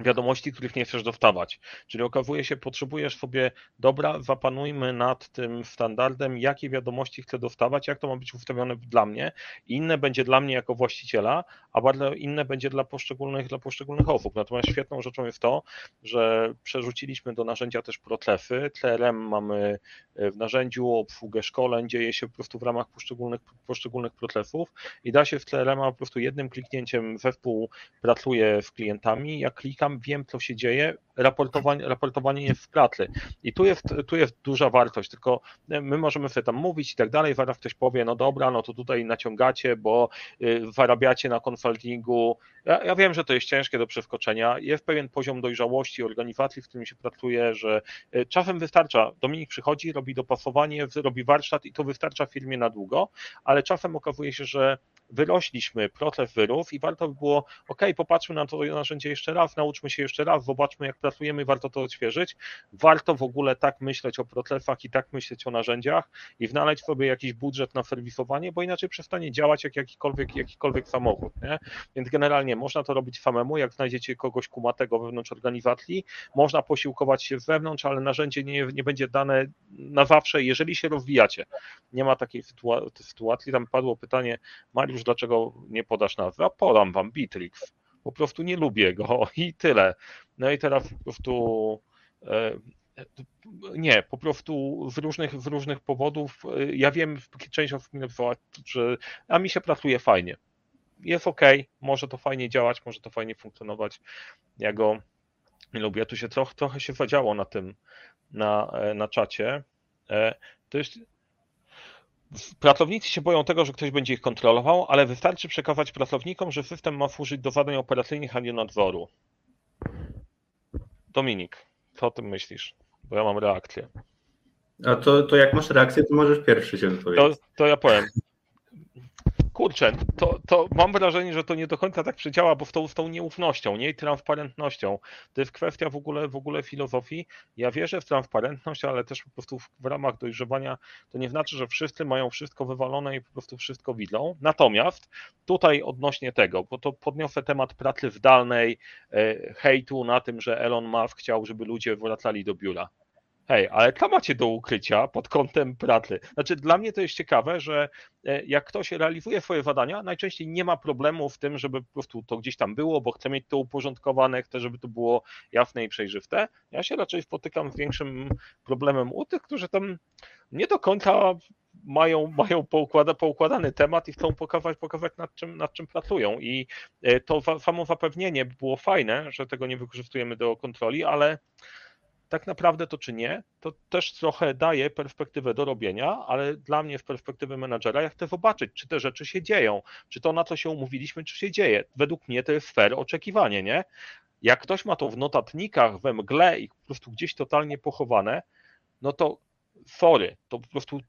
A: wiadomości, których nie chcesz dostawać. Czyli okazuje się, potrzebujesz sobie, dobra, zapanujmy nad tym standardem, jakie wiadomości chcę dostawać, jak to ma być ustawione dla mnie. Inne będzie dla mnie jako właściciela, a bardzo inne będzie dla poszczególnych, dla poszczególnych osób. Natomiast świetną rzeczą jest to, że przerzuciliśmy do narzędzia też procesy. TRM mamy w narzędziu, obsługę szkoleń, dzieje się po prostu w ramach poszczególnych, poszczególnych procesów i da się w TRM po prostu jednym kliknięciem zespół pracuje z klientami. Jak klikam tam wiem, co się dzieje, raportowanie, raportowanie jest w pracy. I tu jest, tu jest duża wartość, tylko my możemy sobie tam mówić i tak dalej, zaraz ktoś powie, no dobra, no to tutaj naciągacie, bo y, zarabiacie na konsultingu. Ja, ja wiem, że to jest ciężkie do przeskoczenia, jest pewien poziom dojrzałości organizacji, w którym się pracuje, że y, czasem wystarcza, Dominik przychodzi, robi dopasowanie, robi warsztat i to wystarcza firmie na długo, ale czasem okazuje się, że wyrośliśmy proces wyrów i warto by było, ok, popatrzmy na to narzędzie jeszcze raz, nauczmy się jeszcze raz, zobaczmy jak pracujemy, warto to odświeżyć. Warto w ogóle tak myśleć o procesach i tak myśleć o narzędziach i znaleźć sobie jakiś budżet na serwisowanie, bo inaczej przestanie działać jak jakikolwiek, jakikolwiek samochód. Nie? Więc generalnie można to robić samemu, jak znajdziecie kogoś kumatego wewnątrz organizacji, można posiłkować się z wewnątrz, ale narzędzie nie, nie będzie dane na zawsze, jeżeli się rozwijacie. Nie ma takiej sytuacji. Tam padło pytanie, Mariusz, dlaczego nie podasz nazwy? A podam wam Bitrix po prostu nie lubię go i tyle. No i teraz po prostu e, nie, po prostu z różnych, z różnych powodów. E, ja wiem, część osób mi napisała, że a mi się pracuje fajnie. Jest ok, może to fajnie działać, może to fajnie funkcjonować. Ja go nie lubię. Tu się trochę, trochę się zadziało na tym, na, e, na czacie. To jest Pracownicy się boją tego, że ktoś będzie ich kontrolował, ale wystarczy przekazać pracownikom, że system ma służyć do zadań operacyjnych, a nie nadzoru. Dominik, co o tym myślisz? Bo ja mam reakcję.
B: A to, to jak masz reakcję, to możesz pierwszy się wypowiedzieć.
A: To, to ja powiem. Kurczę, to, to mam wrażenie, że to nie do końca tak przedziała, bo w tą, z tą nieufnością, nie i transparentnością. To jest kwestia w ogóle, w ogóle filozofii. Ja wierzę w transparentność, ale też po prostu w, w ramach dojrzewania to nie znaczy, że wszyscy mają wszystko wywalone i po prostu wszystko widzą. Natomiast tutaj odnośnie tego, bo to podniosę temat pracy zdalnej, e, hejtu na tym, że Elon Musk chciał, żeby ludzie wracali do biura. Hej, ale co macie do ukrycia pod kątem pracy? Znaczy, dla mnie to jest ciekawe, że e, jak ktoś realizuje swoje zadania, najczęściej nie ma problemu w tym, żeby po prostu to gdzieś tam było, bo chce mieć to uporządkowane, chce, żeby to było jasne i przejrzyste. Ja się raczej spotykam z większym problemem u tych, którzy tam nie do końca mają, mają poukłada, poukładany temat i chcą pokazać, pokazać nad, czym, nad czym pracują. I e, to samo zapewnienie było fajne, że tego nie wykorzystujemy do kontroli, ale tak naprawdę to czy nie, to też trochę daje perspektywę do robienia, ale dla mnie z perspektywy menadżera ja chcę zobaczyć, czy te rzeczy się dzieją, czy to na co się umówiliśmy, czy się dzieje. Według mnie to jest fair oczekiwanie, nie? Jak ktoś ma to w notatnikach, we mgle i po prostu gdzieś totalnie pochowane, no to sorry, to po prostu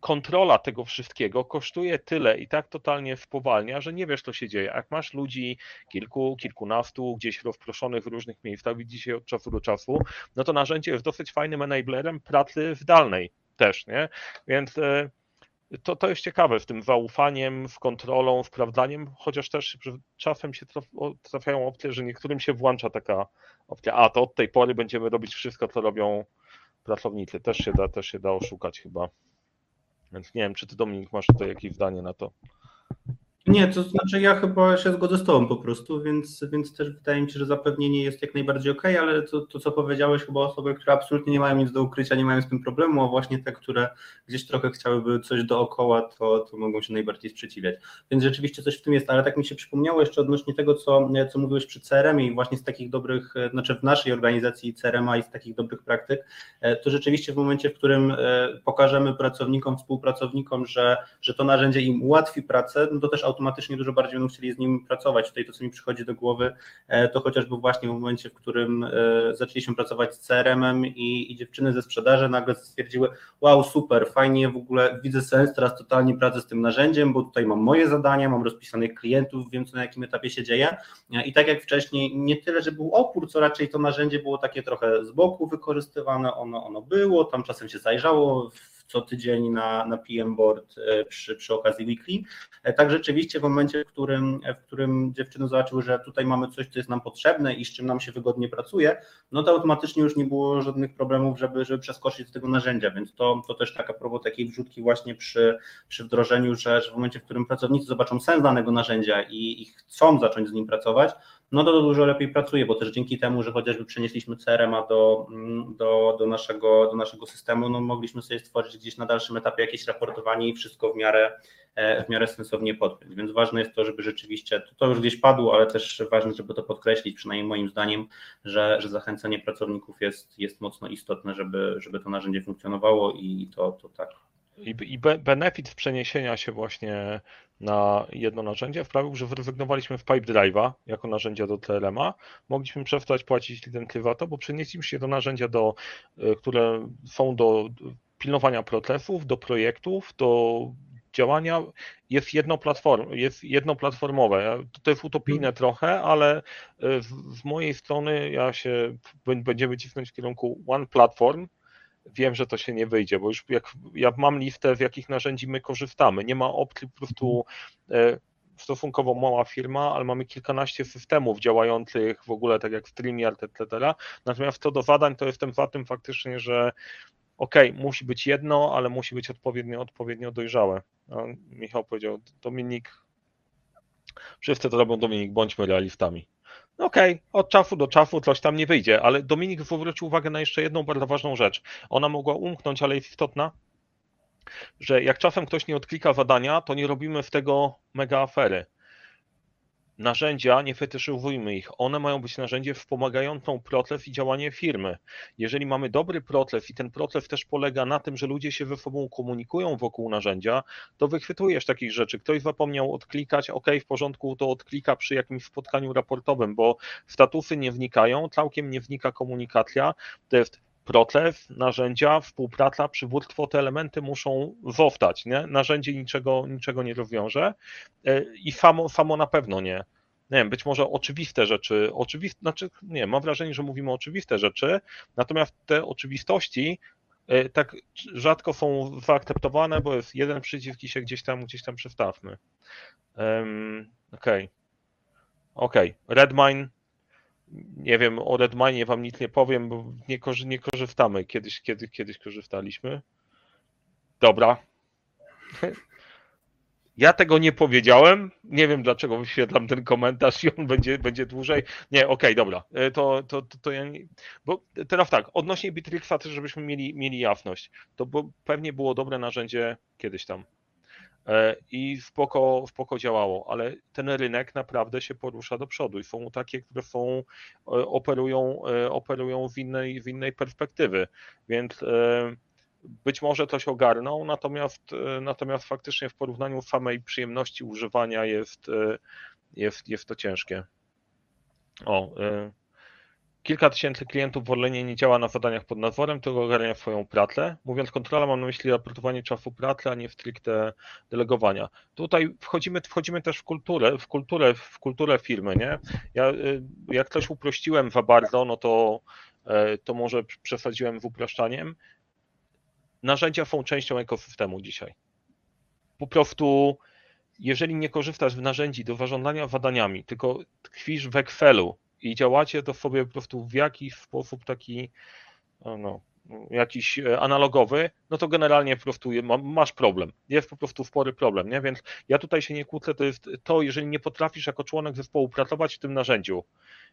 A: kontrola tego wszystkiego kosztuje tyle i tak totalnie spowalnia, że nie wiesz, co się dzieje. Jak masz ludzi kilku, kilkunastu gdzieś rozproszonych w różnych miejscach, widzicie od czasu do czasu, no to narzędzie jest dosyć fajnym enablerem pracy zdalnej też, nie? Więc e, to, to jest ciekawe w tym zaufaniem, w kontrolą, sprawdzaniem, chociaż też czasem się trafiają opcje, że niektórym się włącza taka opcja, a to od tej pory będziemy robić wszystko, co robią pracownicy. Też się da, też się da oszukać chyba. Więc nie wiem, czy ty Dominik masz tutaj jakieś zdanie na to.
B: Nie, to znaczy ja chyba się zgodzę z Tobą po prostu, więc, więc też wydaje mi się, że zapewnienie jest jak najbardziej ok, ale to, to, co powiedziałeś, chyba osoby, które absolutnie nie mają nic do ukrycia, nie mają z tym problemu, a właśnie te, które gdzieś trochę chciałyby coś dookoła, to, to mogą się najbardziej sprzeciwiać. Więc rzeczywiście coś w tym jest, ale tak mi się przypomniało jeszcze odnośnie tego, co, co mówiłeś przy CRM i właśnie z takich dobrych, znaczy w naszej organizacji CRM i z takich dobrych praktyk, e, to rzeczywiście w momencie, w którym e, pokażemy pracownikom, współpracownikom, że, że to narzędzie im ułatwi pracę, no to też automatycznie dużo bardziej będą chcieli z nim pracować. Tutaj to, co mi przychodzi do głowy, e, to chociażby właśnie w momencie, w którym e, zaczęliśmy pracować z CRM-em i, i dziewczyny ze sprzedaży nagle stwierdziły, wow, super, fajnie, w ogóle widzę sens, teraz totalnie pracę z tym narzędziem, bo tutaj mam moje zadania, mam rozpisanych klientów, wiem, co na jakim etapie się dzieje e, i tak jak wcześniej, nie tyle, że był opór, co raczej to narzędzie było takie trochę z boku wykorzystywane, ono, ono było, tam czasem się zajrzało w co tydzień na, na PM Board e, przy, przy okazji weekly. E, tak rzeczywiście w momencie, w którym, w którym dziewczyny zobaczyły, że tutaj mamy coś, co jest nam potrzebne i z czym nam się wygodnie pracuje, no to automatycznie już nie było żadnych problemów, żeby, żeby przeskoczyć z tego narzędzia, więc to, to też taka propos takiej wrzutki właśnie przy, przy wdrożeniu, że, że w momencie, w którym pracownicy zobaczą sens danego narzędzia i, i chcą zacząć z nim pracować, no to, to dużo lepiej pracuje, bo też dzięki temu, że chociażby przenieśliśmy CRM-a do, do, do, naszego, do naszego systemu, no mogliśmy sobie stworzyć gdzieś na dalszym etapie jakieś raportowanie i wszystko w miarę, e, w miarę sensownie podpiąć. Więc ważne jest to, żeby rzeczywiście, to już gdzieś padło, ale też ważne, żeby to podkreślić, przynajmniej moim zdaniem, że, że zachęcanie pracowników jest, jest mocno istotne, żeby, żeby to narzędzie funkcjonowało i to, to tak
A: i, I benefit przeniesienia się właśnie na jedno narzędzie sprawił, że wyrezygnowaliśmy w Pipedrive'a jako narzędzia do TLM-a. Mogliśmy przestać płacić licentywato, bo przenieśliśmy się do narzędzia, do, y, które są do pilnowania procesów, do projektów, do działania. Jest, jedno platform, jest jednoplatformowe. To jest utopijne hmm. trochę, ale z, z mojej strony ja się będziemy cisnąć w kierunku One Platform, wiem, że to się nie wyjdzie, bo już jak ja mam listę, w jakich narzędzi my korzystamy, nie ma opcji po prostu e, stosunkowo mała firma, ale mamy kilkanaście systemów działających w ogóle, tak jak StreamYard, etc. Natomiast co do zadań, to jestem za tym faktycznie, że ok, musi być jedno, ale musi być odpowiednio, odpowiednio dojrzałe. No, Michał powiedział, Dominik, wszyscy to robią, Dominik, bądźmy realistami. Okej, okay, od czasu do czasu coś tam nie wyjdzie, ale Dominik zwrócił uwagę na jeszcze jedną bardzo ważną rzecz. Ona mogła umknąć, ale jest istotna, że jak czasem ktoś nie odklika zadania, to nie robimy z tego mega afery narzędzia, nie fetyszyzujmy ich. One mają być narzędziem wspomagającą proces i działanie firmy. Jeżeli mamy dobry proces i ten proces też polega na tym, że ludzie się ze sobą komunikują wokół narzędzia, to wychwytujesz takich rzeczy. Ktoś zapomniał odklikać, ok, w porządku, to odklika przy jakimś spotkaniu raportowym, bo statusy nie wnikają, całkiem nie wnika komunikacja. To jest Protlew, narzędzia, współpraca, przywództwo, te elementy muszą zostać. Nie? Narzędzie niczego, niczego nie rozwiąże i samo, samo na pewno nie nie wiem, być może oczywiste rzeczy, oczywiste, znaczy, nie, mam wrażenie, że mówimy oczywiste rzeczy, natomiast te oczywistości e, tak rzadko są zaakceptowane, bo jest jeden przycisk i się gdzieś tam, gdzieś tam przestawmy. Um, Okej. Okay. Okej. Okay. Redmine. Nie wiem, o Redmine wam nic nie powiem, bo nie, korzy nie korzystamy. Kiedyś, kiedyś, kiedyś korzystaliśmy. Dobra. Ja tego nie powiedziałem. Nie wiem, dlaczego wyświetlam ten komentarz i on będzie, będzie dłużej. Nie, okej, okay, dobra. E, to, to, to, to, ja nie... Bo teraz tak, odnośnie Bittrexa też, żebyśmy mieli, mieli jasność. To bo pewnie było dobre narzędzie kiedyś tam. E, I spoko, spoko działało, ale ten rynek naprawdę się porusza do przodu i są takie, które są, e, operują, operują w innej, w innej perspektywy. Więc być może coś ogarną, natomiast, e, natomiast faktycznie w porównaniu samej przyjemności używania jest, e, jest, jest to ciężkie. O, e, kilka tysięcy klientów w Orlenie nie działa na zadaniach pod nadzorem, tylko ogarnia swoją pracę. Mówiąc kontrola, mam na myśli raportowanie czasu pracy, a nie stricte delegowania. Tutaj wchodzimy, wchodzimy też w kulturę, w kulturę, w kulturę firmy, nie? Ja, jak coś uprościłem za bardzo, no to, to może przesadziłem z upraszczaniem narzędzia są częścią ekosystemu dzisiaj. Po prostu, jeżeli nie korzystasz z narzędzi do zarządzania zadaniami, tylko tkwisz w Excelu i działacie to sobie po prostu w jakiś sposób taki, no, jakiś e, analogowy, no to generalnie po prostu masz problem. Jest po prostu spory problem, nie? Więc ja tutaj się nie kłócę, to jest to, jeżeli nie potrafisz jako członek zespołu pracować w tym narzędziu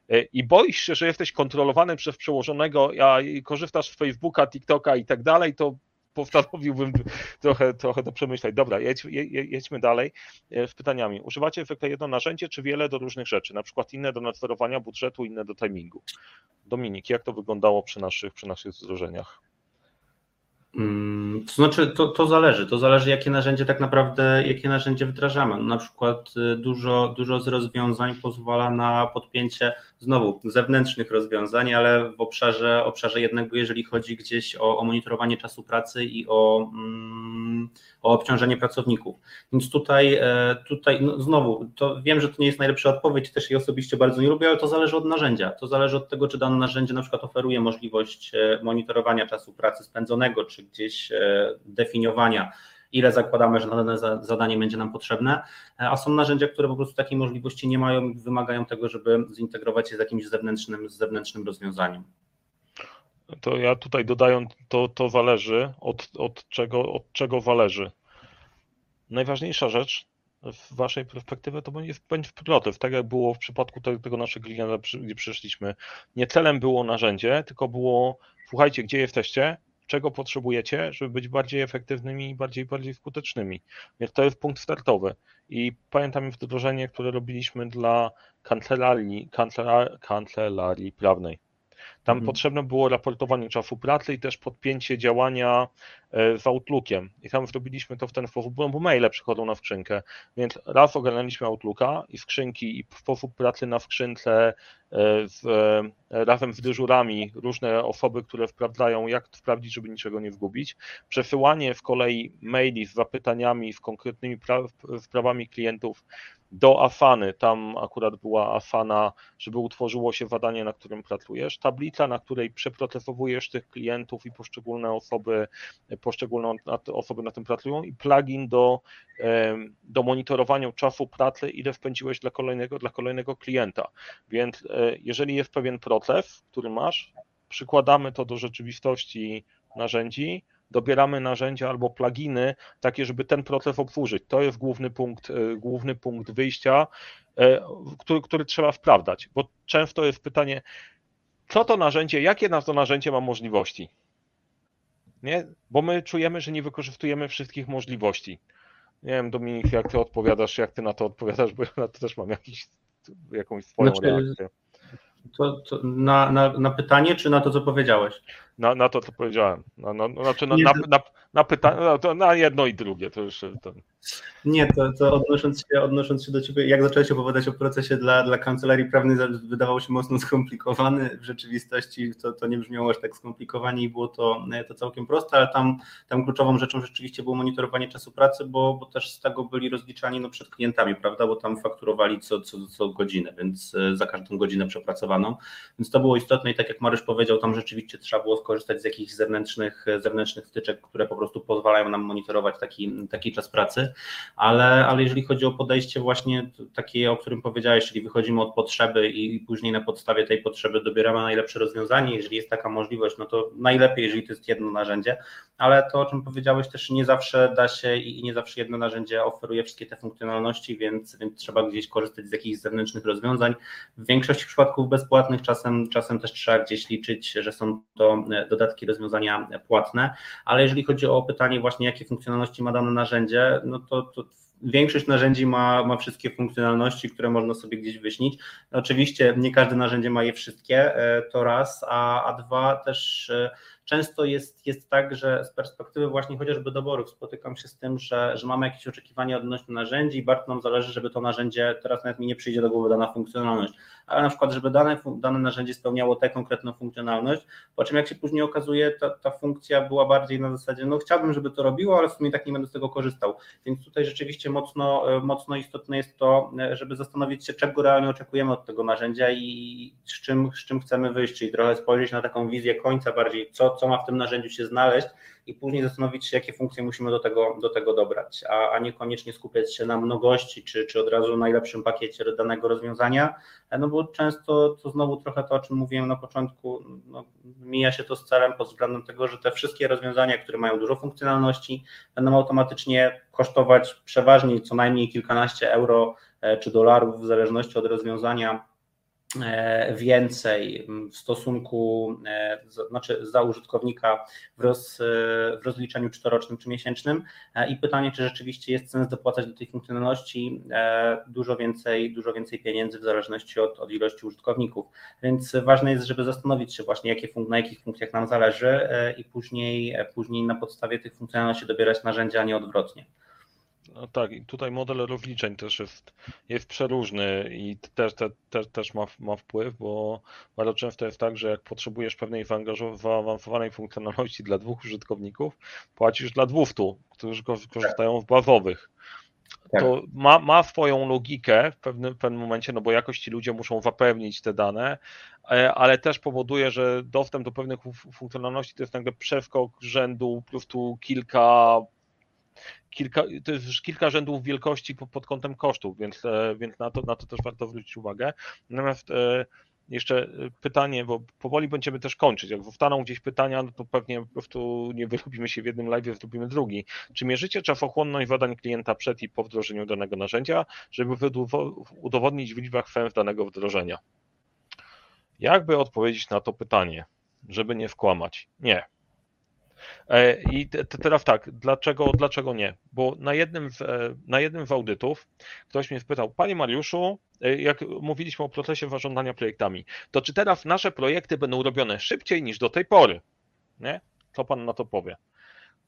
A: e, i boisz się, że jesteś kontrolowany przez przełożonego, a korzystasz z Facebooka, TikToka i tak dalej, to postanowiłbym trochę, trochę to przemyśleć. Dobra, jedź, jedźmy dalej e, z pytaniami. Używacie zwykle jedno narzędzie, czy wiele do różnych rzeczy? Na przykład inne do nadzorowania budżetu, inne do timingu. Dominik, jak to wyglądało przy naszych, przy naszych zdrożeniach?
B: Mm, to znaczy, to, to zależy. To zależy, jakie narzędzie tak naprawdę, jakie narzędzie wdrażamy. No na przykład y, dużo, dużo z rozwiązań pozwala na podpięcie znowu zewnętrznych rozwiązań, ale w obszarze, obszarze jednego, jeżeli chodzi gdzieś o, o monitorowanie czasu pracy i o, mm, o obciążenie pracowników. Więc tutaj, e, tutaj no znowu, to wiem, że to nie jest najlepsza odpowiedź, też jej osobiście bardzo nie lubię, ale to zależy od narzędzia. To zależy od tego, czy dane narzędzie na przykład oferuje możliwość e, monitorowania czasu pracy spędzonego, czy gdzieś e, definiowania ile zakładamy, że dane zadanie będzie nam potrzebne, a są narzędzia, które po prostu takiej możliwości nie mają i wymagają tego, żeby zintegrować je z jakimś zewnętrznym, z zewnętrznym rozwiązaniem.
A: To ja tutaj dodając, to, to zależy od, od, czego, od czego zależy. Najważniejsza rzecz w waszej perspektywie to będzie, będzie prototyp, tak jak było w przypadku tego, tego naszego klienta, gdzie przyszliśmy. Nie celem było narzędzie, tylko było słuchajcie, gdzie jesteście, czego potrzebujecie, żeby być bardziej efektywnymi i bardziej, bardziej skutecznymi. Więc to jest punkt startowy. I pamiętam wdrożenie, które robiliśmy dla kancelarii, kancelarii, kancelarii prawnej. Tam mhm. potrzebne było raportowanie czasu pracy i też podpięcie działania e, z Outlookiem. I tam zrobiliśmy to w ten sposób, bo maile przychodzą na skrzynkę. Więc raz ogarnęliśmy Outlooka i skrzynki i sposób pracy na skrzynce e, z, e, razem z dyżurami, różne osoby, które sprawdzają, jak sprawdzić, żeby niczego nie zgubić. Przesyłanie z kolei maili z zapytaniami, z konkretnymi sprawami klientów do Afany, tam akurat była Afana, żeby utworzyło się zadanie, na którym pracujesz, tablica, na której przeprocesowujesz tych klientów i poszczególne osoby, poszczególne osoby na tym pracują. I plugin do, do monitorowania czasu pracy, ile spędziłeś dla kolejnego, dla kolejnego klienta. Więc e, jeżeli jest pewien proces, który masz, przykładamy to do rzeczywistości narzędzi, dobieramy narzędzia albo pluginy takie, żeby ten proces obsłużyć. To jest główny punkt, e, główny punkt wyjścia, e, który, który trzeba sprawdzać, bo często jest pytanie, co to narzędzie, jakie na to narzędzie ma możliwości? Nie? Bo my czujemy, że nie wykorzystujemy wszystkich możliwości. Nie wiem, Dominik, jak ty odpowiadasz, jak ty na to odpowiadasz, bo ja na to też mam jakiś, jakąś swoją znaczy, reakcję.
B: To, to na, na, na, pytanie, czy na to, co powiedziałeś?
A: Na, na to, co powiedziałem. Na, na, znaczy na, na, na, na pytanie, no, na jedno i drugie. To już ten...
B: Nie, to, to odnosząc, się, odnosząc się do Ciebie, jak zacząłeś opowiadać o procesie dla, dla kancelarii prawnej, wydawał się mocno skomplikowany. W rzeczywistości to, to nie brzmiało aż tak skomplikowanie i było to, to całkiem proste, ale tam, tam kluczową rzeczą rzeczywiście było monitorowanie czasu pracy, bo, bo też z tego byli rozliczani no, przed klientami, prawda, bo tam fakturowali co, co, co godzinę, więc e, za każdą godzinę przepracowaną, więc to było istotne i tak jak Mariusz powiedział, tam rzeczywiście trzeba było skorzystać z jakichś zewnętrznych, zewnętrznych wtyczek, które po prostu pozwalają nam monitorować taki, taki czas pracy ale, ale jeżeli chodzi o podejście właśnie takie, o którym powiedziałeś, czyli wychodzimy od potrzeby i, później na podstawie tej potrzeby dobieramy najlepsze rozwiązanie, jeżeli jest taka możliwość, no to najlepiej, jeżeli to jest jedno narzędzie, ale to, o czym powiedziałeś, też nie zawsze da się i nie zawsze jedno narzędzie oferuje wszystkie te funkcjonalności, więc, więc trzeba gdzieś korzystać z jakichś zewnętrznych rozwiązań. W większości przypadków bezpłatnych czasem, czasem też trzeba gdzieś liczyć, że są to e, dodatki rozwiązania płatne, ale jeżeli chodzi o pytanie właśnie, jakie funkcjonalności ma dane narzędzie, no to, to większość narzędzi ma, ma wszystkie funkcjonalności, które można sobie gdzieś wyśnić. Oczywiście nie każde narzędzie ma je wszystkie, e, to raz, a, a dwa też e, często jest, jest tak, że z perspektywy właśnie chociażby doborów spotykam się z tym, że, że mamy jakieś oczekiwania odnośnie narzędzi i bardzo nam zależy, żeby to narzędzie, teraz nawet mi nie przyjdzie do głowy dana funkcjonalność, ale na przykład, żeby dane, dane narzędzie spełniało tę konkretną funkcjonalność, po czym jak się później okazuje, ta, ta funkcja była bardziej na zasadzie, no chciałbym, żeby to robiło, ale w sumie tak nie będę z tego korzystał. Więc tutaj rzeczywiście mocno, mocno istotne jest to, żeby zastanowić się, czego realnie oczekujemy od tego narzędzia i z czym, z czym chcemy wyjść, czyli trochę spojrzeć na taką wizję końca bardziej, co, co ma w tym narzędziu się znaleźć i później zastanowić się, jakie funkcje musimy do tego, do tego dobrać, a, a niekoniecznie skupiać się na mnogości, czy, czy od razu najlepszym pakiecie danego rozwiązania, no bo często to znowu trochę to, o czym mówiłem na początku, no, mija się to z celem pod względem tego, że te wszystkie rozwiązania, które mają dużo funkcjonalności, będą automatycznie kosztować przeważnie co najmniej kilkanaście euro e, czy dolarów, w zależności od rozwiązania. E, więcej w stosunku, e, znaczy za użytkownika w, roz, e, w rozliczeniu cztorocznym czy miesięcznym i pytanie, czy rzeczywiście jest sens dopłacać do tej funkcjonalności dużo więcej, dużo więcej pieniędzy w zależności od, od ilości użytkowników. Więc ważne jest, żeby zastanowić się właśnie, jakie, na jakich funkcjach nam zależy i później, później na podstawie tych funkcjonalności dobierać narzędzia, a nie odwrotnie.
A: No tak, i tutaj model rozliczeń też jest, jest przeróżny i też, te, te, też ma, ma wpływ, bo bardzo często jest tak, że jak potrzebujesz pewnej zaawansowanej funkcjonalności dla dwóch użytkowników, płacisz dla 200, którzy korzystają w bazowych. Tak. To ma, ma swoją logikę w pewnym, w pewnym momencie, no bo jakoś ci ludzie muszą zapewnić te dane, e, ale też powoduje, że dostęp do pewnych funkcjonalności to jest nagle przeskok rzędu po prostu kilka kilka, to jest już kilka rzędów wielkości pod kątem kosztów, więc, e, więc na, to, na to też warto zwrócić uwagę. Natomiast e, jeszcze pytanie, bo powoli będziemy też kończyć. Jak zostaną gdzieś pytania, no to pewnie po prostu nie wyrobimy się w jednym live, zrobimy drugi. Czy mierzycie czasochłonność zadań klienta przed i po wdrożeniu danego narzędzia, żeby udowodnić w liczbach sens danego wdrożenia? Jakby odpowiedzieć na to pytanie, żeby nie wkłamać? Nie. E, I teraz tak, dlaczego, dlaczego nie? Bo na jednym, e, na jednym z audytów ktoś mnie spytał, Panie Mariuszu, e, jak mówiliśmy o procesie zarządzania projektami, to czy teraz nasze projekty będą robione szybciej niż do tej pory? Nie? Co Pan na to powie?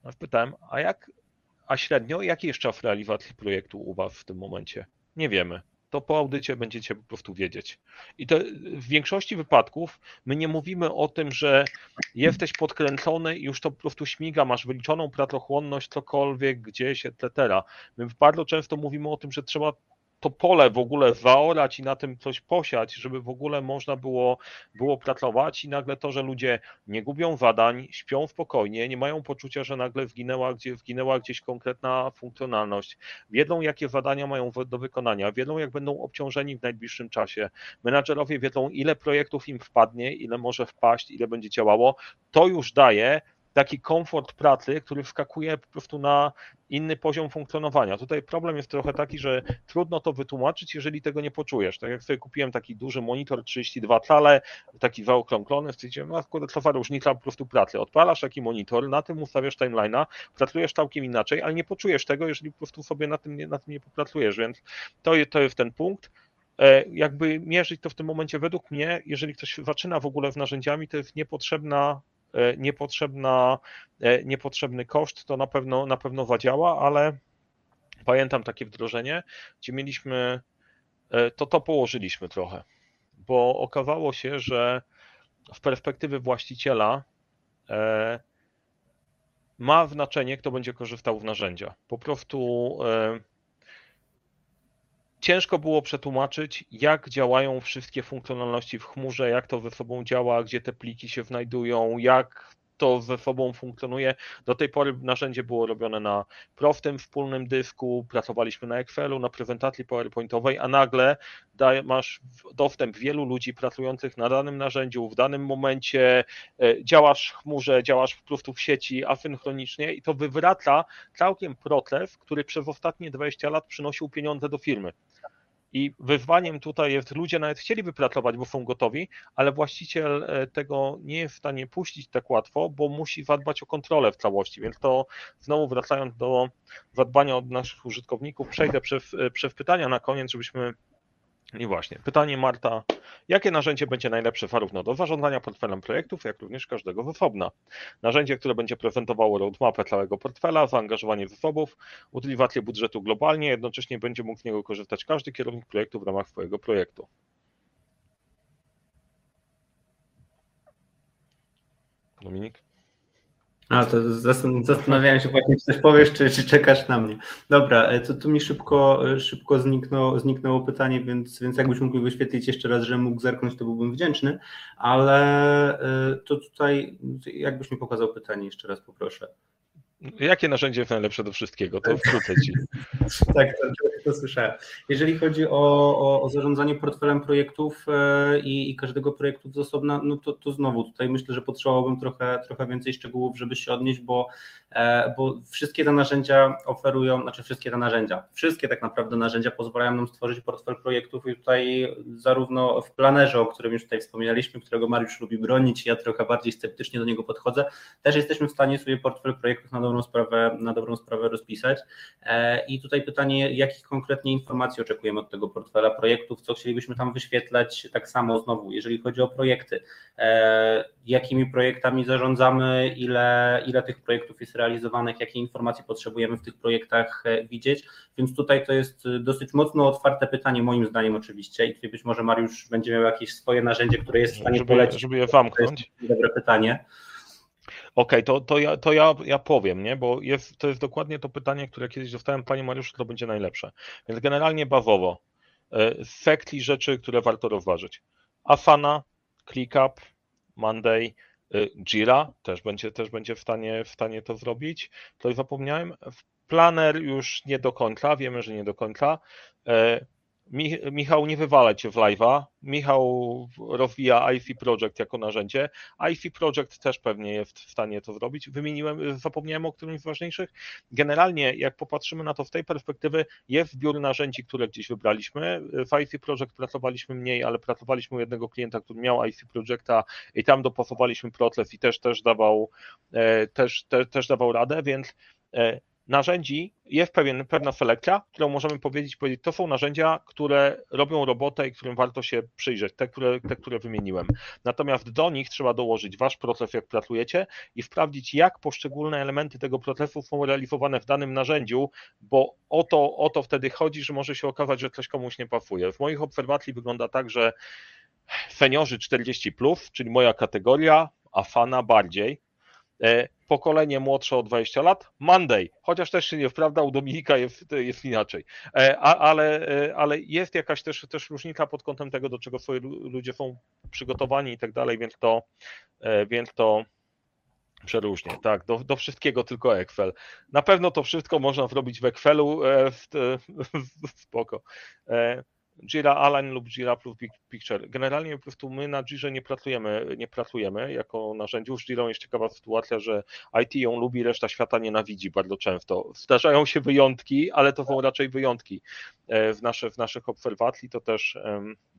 A: No, pytałem, a jak, a średnio, jaki jest czas realizacji projektu u Was w tym momencie? Nie wiemy to po audycie będziecie po prostu wiedzieć. I to w większości wypadków my nie mówimy o tym, że jesteś podkręcony i już to po prostu śmiga, masz wyliczoną pracochłonność, cokolwiek, gdzieś, etc. My bardzo często mówimy o tym, że trzeba to pole w ogóle zaorać i na tym coś posiać, żeby w ogóle można było, było pracować i nagle to, że ludzie nie gubią zadań, śpią spokojnie, nie mają poczucia, że nagle zginęła, gdzie, zginęła gdzieś konkretna funkcjonalność, wiedzą jakie zadania mają do wykonania, wiedzą jak będą obciążeni w najbliższym czasie, menadżerowie wiedzą ile projektów im wpadnie, ile może wpaść, ile będzie działało, to już daje taki komfort pracy, który wskakuje po prostu na inny poziom funkcjonowania. Tutaj problem jest trochę taki, że trudno to wytłumaczyć, jeżeli tego nie poczujesz. Tak jak sobie kupiłem taki duży monitor 32 cale, taki zaokrąglony, stwierdziłem, no kurde, co różnica po prostu pracy. Odpalasz taki monitor, na tym ustawiasz timeline'a, pracujesz całkiem inaczej, ale nie poczujesz tego, jeżeli po prostu sobie na tym nie, na tym nie popracujesz, więc to, to jest ten punkt e, jakby mierzyć to w tym momencie według mnie, jeżeli ktoś zaczyna w ogóle z narzędziami, to jest niepotrzebna niepotrzebna, e, niepotrzebny koszt, to na pewno, na pewno zadziała, ale pamiętam takie wdrożenie, gdzie mieliśmy, to to położyliśmy trochę, bo okazało się, że w perspektywy właściciela ma znaczenie, kto będzie korzystał z narzędzia. Po prostu ciężko było przetłumaczyć, jak działają wszystkie funkcjonalności w chmurze, jak to ze sobą działa, gdzie te pliki się znajdują, jak to ze sobą funkcjonuje. Do tej pory narzędzie było robione na prostym wspólnym dysku, pracowaliśmy na Excelu, na prezentacji PowerPointowej, a nagle masz dostęp wielu ludzi pracujących na danym narzędziu w danym momencie, e, działasz w chmurze, działasz po prostu w sieci asynchronicznie i to wywraca całkiem proces, który przez ostatnie 20 lat przynosił pieniądze do firmy. I wyzwaniem tutaj jest, ludzie nawet chcieliby pracować, bo są gotowi, ale właściciel e, tego nie jest w stanie puścić tak łatwo, bo musi zadbać o kontrolę w całości. Więc to znowu wracając do zadbania od naszych użytkowników, przejdę przez, e, przez pytania na koniec, żebyśmy i właśnie, pytanie Marta. Jakie narzędzie będzie najlepsze zarówno do zarządzania portfelem projektów, jak również każdego z osobna? Narzędzie, które będzie prezentowało roadmapę całego portfela, zaangażowanie zasobów, utylizację budżetu globalnie, jednocześnie będzie mógł z niego korzystać każdy kierownik projektu w ramach swojego projektu. Dominik?
B: A, to zastanawiałem się właśnie, czy coś powiesz, czy, czy czekasz na mnie. Dobra, e, to tu mi szybko, e, szybko zniknęło, zniknęło pytanie, więc, więc jakbyś mógł wyświetlić jeszcze raz, że mógł zerknąć, to byłbym wdzięczny, ale e, to tutaj, jakbyś mi pokazał pytanie jeszcze raz, poproszę.
A: Jakie narzędzie jest najlepsze do wszystkiego? To wkrótce ci.
B: tak, to, to słyszałem. Jeżeli chodzi o, o, o zarządzanie portfelem projektów e, i, i, każdego projektu z osobna, no to, to znowu tutaj myślę, że potrzebowałbym trochę, trochę więcej szczegółów, żeby się odnieść, bo, e, bo wszystkie te narzędzia oferują, znaczy wszystkie te narzędzia, wszystkie tak naprawdę narzędzia pozwalają nam stworzyć portfel projektów i tutaj zarówno w planerze, o którym już tutaj wspominaliśmy, którego Mariusz lubi bronić, ja trochę bardziej sceptycznie do niego podchodzę, też jesteśmy w stanie sobie portfel projektów na dobrą sprawę, na dobrą sprawę rozpisać. E, I tutaj pytanie, jakich konkretnie informacji oczekujemy od tego portfela projektów, co chcielibyśmy tam wyświetlać, tak samo znowu, jeżeli chodzi o projekty, e, jakimi projektami zarządzamy, ile, ile tych projektów jest realizowanych, jakie informacje potrzebujemy w tych projektach e, widzieć, więc tutaj to jest dosyć mocno otwarte pytanie, moim zdaniem oczywiście i tutaj być może Mariusz będzie miał jakieś swoje narzędzie, które jest w stanie
A: żeby,
B: polecić.
A: Żeby je zamknąć.
B: Dobre pytanie.
A: Okej, okay, to, to, ja, to ja, ja powiem, nie? bo jest, to jest dokładnie to pytanie, które kiedyś dostałem, Panie Mariuszu, to będzie najlepsze. Więc generalnie bazowo, sekli rzeczy, które warto rozważyć. Asana, ClickUp, Monday, e, Jira też będzie, też będzie w, stanie, w stanie to zrobić. To zapomniałem. Planner już nie do końca, wiemy, że nie do końca. Michał, nie wywalać cię w live'a. Michał rozwija IFI Project jako narzędzie. IFI Project też pewnie jest w stanie to zrobić. Wymieniłem, zapomniałem o którymś z ważniejszych. Generalnie, jak popatrzymy na to z tej perspektywy, jest zbiór narzędzi, które gdzieś wybraliśmy. W IFI Project pracowaliśmy mniej, ale pracowaliśmy u jednego klienta, który miał IFI Projecta i tam dopasowaliśmy proces i też, też dawał, e, też, te, też dawał radę, więc e, narzędzi jest pewien, pewna selekcja, którą możemy powiedzieć, powiedzieć, to są narzędzia, które robią robotę i którym warto się przyjrzeć, te które, te, które wymieniłem. Natomiast do nich trzeba dołożyć wasz proces, jak pracujecie i sprawdzić, jak poszczególne elementy tego procesu są realizowane w danym narzędziu, bo o to, o to wtedy chodzi, że może się okazać, że coś komuś nie pasuje. W moich obserwacji wygląda tak, że seniorzy 40, plus, czyli moja kategoria, a fana bardziej, pokolenie młodsze o 20 lat, Monday, chociaż też nie prawda, u Dominika jest, jest inaczej, e, ale, e, ale jest jakaś też, też różnica pod kątem tego, do czego swoje ludzie są przygotowani i tak dalej, więc to, więc to przeróżnie, tak, do, do wszystkiego tylko Excel. Na pewno to wszystko można zrobić w Excelu, spoko. Jira Align lub Jira plus Big Picture. Generalnie po prostu my na Jirze nie pracujemy, nie pracujemy jako narzędziu. Z Jirą jest ciekawa sytuacja, że IT ją lubi, reszta świata nienawidzi bardzo często. Zdarzają się wyjątki, ale to są raczej wyjątki. E, w, nasze, w naszych obserwacji to też,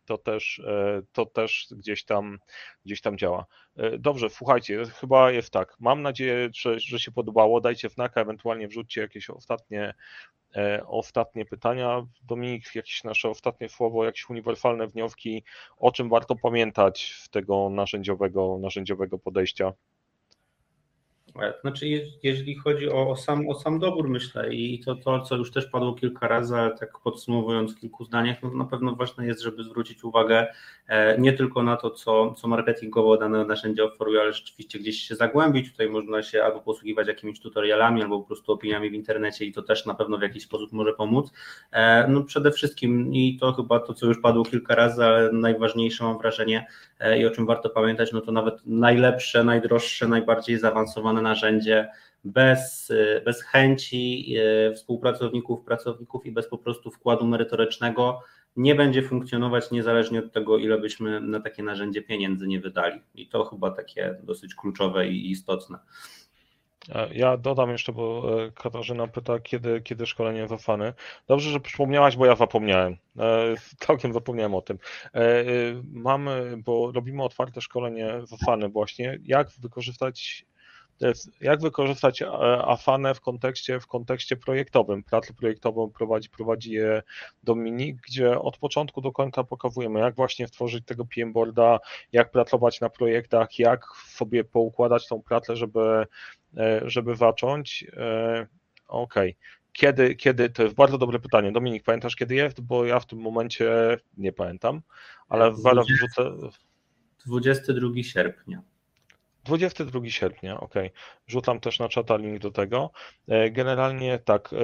A: to też, e, to też gdzieś, tam, gdzieś tam działa. E, dobrze, słuchajcie, chyba jest tak. Mam nadzieję, że, że się podobało. Dajcie znaka, ewentualnie wrzućcie jakieś ostatnie ostatnie pytania. Dominik, jakieś nasze ostatnie słowo, jakieś uniwersalne wnioski, o czym warto pamiętać z tego narzędziowego, narzędziowego podejścia?
B: Znaczy, jeżeli chodzi o, o, sam, o sam dobór, myślę, i to, to, co już też padło kilka razy, ale tak podsumowując w kilku zdaniach, no na pewno ważne jest, żeby zwrócić uwagę e, nie tylko na to, co, co marketingowo dane narzędzie oferuje, ale rzeczywiście gdzieś się zagłębić. Tutaj można się albo posługiwać jakimiś tutorialami, albo po prostu opiniami w internecie, i to też na pewno w jakiś sposób może pomóc. E, no przede wszystkim, i to chyba to, co już padło kilka razy, ale najważniejsze mam wrażenie i o czym warto pamiętać, no to nawet najlepsze, najdroższe, najbardziej zaawansowane narzędzie bez, bez chęci e, współpracowników, pracowników i bez po prostu wkładu merytorycznego nie będzie funkcjonować niezależnie od tego, ile byśmy na takie narzędzie pieniędzy nie wydali. I to chyba takie dosyć kluczowe i istotne.
A: E, ja dodam jeszcze, bo e, Katarzyna pyta, kiedy, kiedy szkolenie Wafany. Dobrze, że przypomniałaś, bo ja zapomniałem. Całkiem zapomniałem o tym. Mamy, bo robimy otwarte szkolenie Wafany właśnie, jak wykorzystać to jest jak wykorzystać e, Afanę w kontekście, w kontekście projektowym. Pracę projektową prowadzi, prowadzi je Dominik, gdzie od początku do końca pokazujemy, jak właśnie stworzyć tego PM boarda, jak pracować na projektach, jak sobie poukładać tą pracę, żeby, e, żeby zacząć. E, okej. Okay. Kiedy, kiedy, to jest bardzo dobre pytanie. Dominik, pamiętasz kiedy jest? Bo ja w tym momencie nie pamiętam, ale zaraz wrzucę.
B: 22 sierpnia.
A: 22 sierpnia, ok. Rzucam też na czata link do tego. E, generalnie tak, e,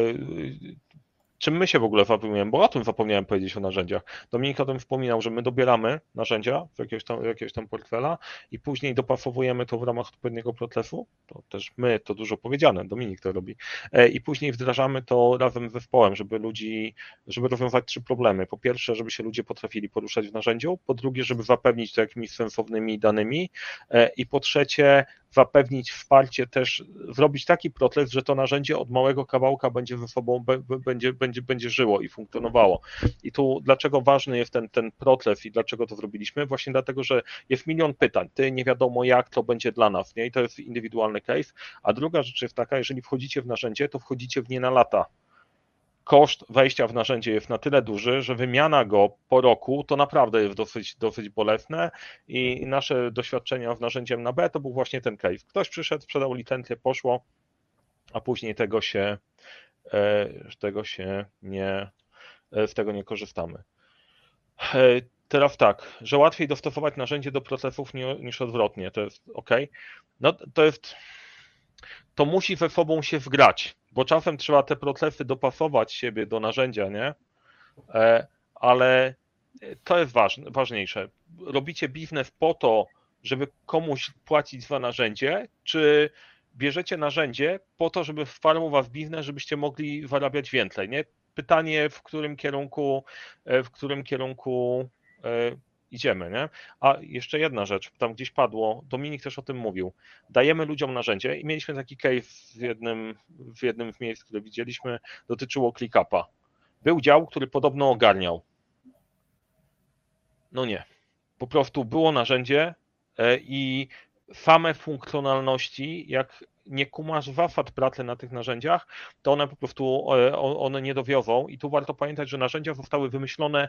A: czym my się w ogóle zajmujemy, bo o tym zapomniałem powiedzieć o narzędziach. Dominik o tym wspominał, że my dobieramy narzędzia w jakiegoś tam, jakiegoś tam portfela i później dopasowujemy to w ramach odpowiedniego procesu, to też my, to dużo powiedziane, Dominik to robi, e, i później wdrażamy to razem z zespołem, żeby ludzi, żeby rozwiązać trzy problemy. Po pierwsze, żeby się ludzie potrafili poruszać w narzędziu, po drugie, żeby zapewnić to jakimiś sensownymi danymi. E, i po trzecie, zapewnić wsparcie też, zrobić taki proces, że to narzędzie od małego kawałka będzie ze sobą, będzie, będzie, będzie żyło i funkcjonowało. I tu dlaczego ważny jest ten, ten proces i dlaczego to zrobiliśmy? Właśnie dlatego, że jest milion pytań, ty nie wiadomo jak to będzie dla nas, nie? I to jest indywidualny case. A druga rzecz jest taka, jeżeli wchodzicie w narzędzie, to wchodzicie w nie na lata koszt wejścia w narzędzie jest na tyle duży, że wymiana go po roku to naprawdę jest dosyć, dosyć bolesne i nasze doświadczenia w narzędziem na B to był właśnie ten case. Ktoś przyszedł, sprzedał licencję, poszło, a później tego się, e, tego się nie, e, z tego nie korzystamy. E, teraz tak, że łatwiej dostosować narzędzie do procesów niż odwrotnie, to jest ok. No to jest, to musi ze sobą się wgrać bo czasem trzeba te procesy dopasować siebie do narzędzia, nie? E, ale to jest ważne, ważniejsze. Robicie biznes po to, żeby komuś płacić za narzędzie, czy bierzecie narzędzie po to, żeby wparł was biznes, żebyście mogli zarabiać więcej, nie? Pytanie, w którym kierunku, e, w którym kierunku e, idziemy, nie? A jeszcze jedna rzecz, tam gdzieś padło, Dominik też o tym mówił. Dajemy ludziom narzędzie i mieliśmy taki case w jednym, w jednym z miejsc, które widzieliśmy, dotyczyło ClickUpa. Był dział, który podobno ogarniał. No nie. Po prostu było narzędzie e, i same funkcjonalności, jak nie kumasz zasad pracy na tych narzędziach, to one po prostu e, one nie dowiozą i tu warto pamiętać, że narzędzia zostały wymyślone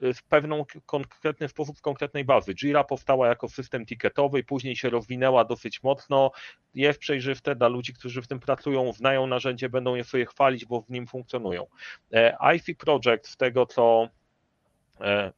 A: w pewną konkretny sposób konkretnej bazy. Jira powstała jako system ticketowy później się rozwinęła dosyć mocno. Jest przejrzyste dla ludzi, którzy w tym pracują, znają narzędzie, będą je sobie chwalić, bo w nim funkcjonują. E, IFI Project, z tego co E,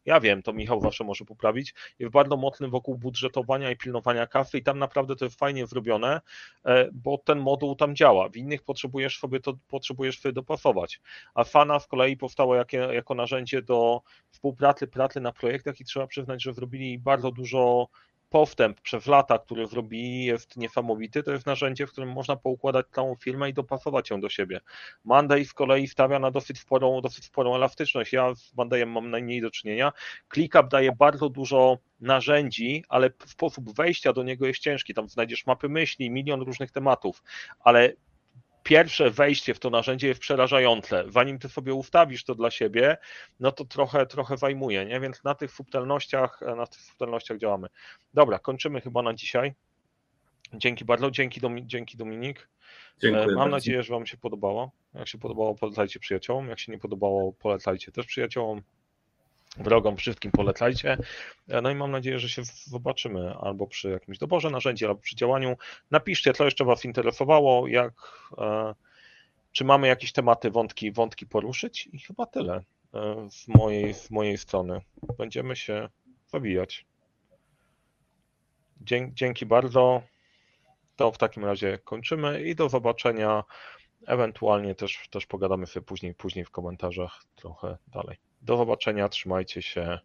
A: ja wiem, to Michał zawsze może poprawić, jest bardzo mocny wokół budżetowania i pilnowania kasy i tam naprawdę to jest fajnie zrobione, e, bo ten moduł tam działa. W innych potrzebujesz sobie to potrzebujesz sobie dopasować. A Fana z kolei powstało jako narzędzie do współpracy, pracy na projektach i trzeba przyznać, że zrobili bardzo dużo postęp przez lata, który zrobili, jest niesamowity. To jest narzędzie, w którym można poukładać całą firmę i dopasować ją do siebie. Monday z kolei stawia na dosyć sporą, dosyć sporą elastyczność. Ja z Mondayem mam najmniej do czynienia. ClickUp daje bardzo dużo narzędzi, ale sposób wejścia do niego jest ciężki. Tam znajdziesz mapy myśli, milion różnych tematów, ale pierwsze wejście w to narzędzie jest przerażające. Zanim ty sobie ustawisz to dla siebie, no to trochę, trochę zajmuje, nie? Więc na tych subtelnościach, na tych subtelnościach działamy. Dobra, kończymy chyba na dzisiaj. Dzięki bardzo, dzięki, dzięki Dominik. Dziękuję Mam bardzo. nadzieję, że Wam się podobało. Jak się podobało, polecajcie przyjaciołom. Jak się nie podobało, polecajcie też przyjaciołom. Drogą wszystkim polecajcie. No i mam nadzieję, że się zobaczymy albo przy jakimś doborze narzędzi, albo przy działaniu. Napiszcie, co jeszcze Was interesowało, jak, czy mamy jakieś tematy, wątki, wątki poruszyć i chyba tyle z mojej, z mojej strony. Będziemy się zawijać. Dzięki bardzo. To w takim razie kończymy i do zobaczenia. Ewentualnie też, też pogadamy sobie później, później w komentarzach trochę dalej. Do zobaczenia, trzymajcie się.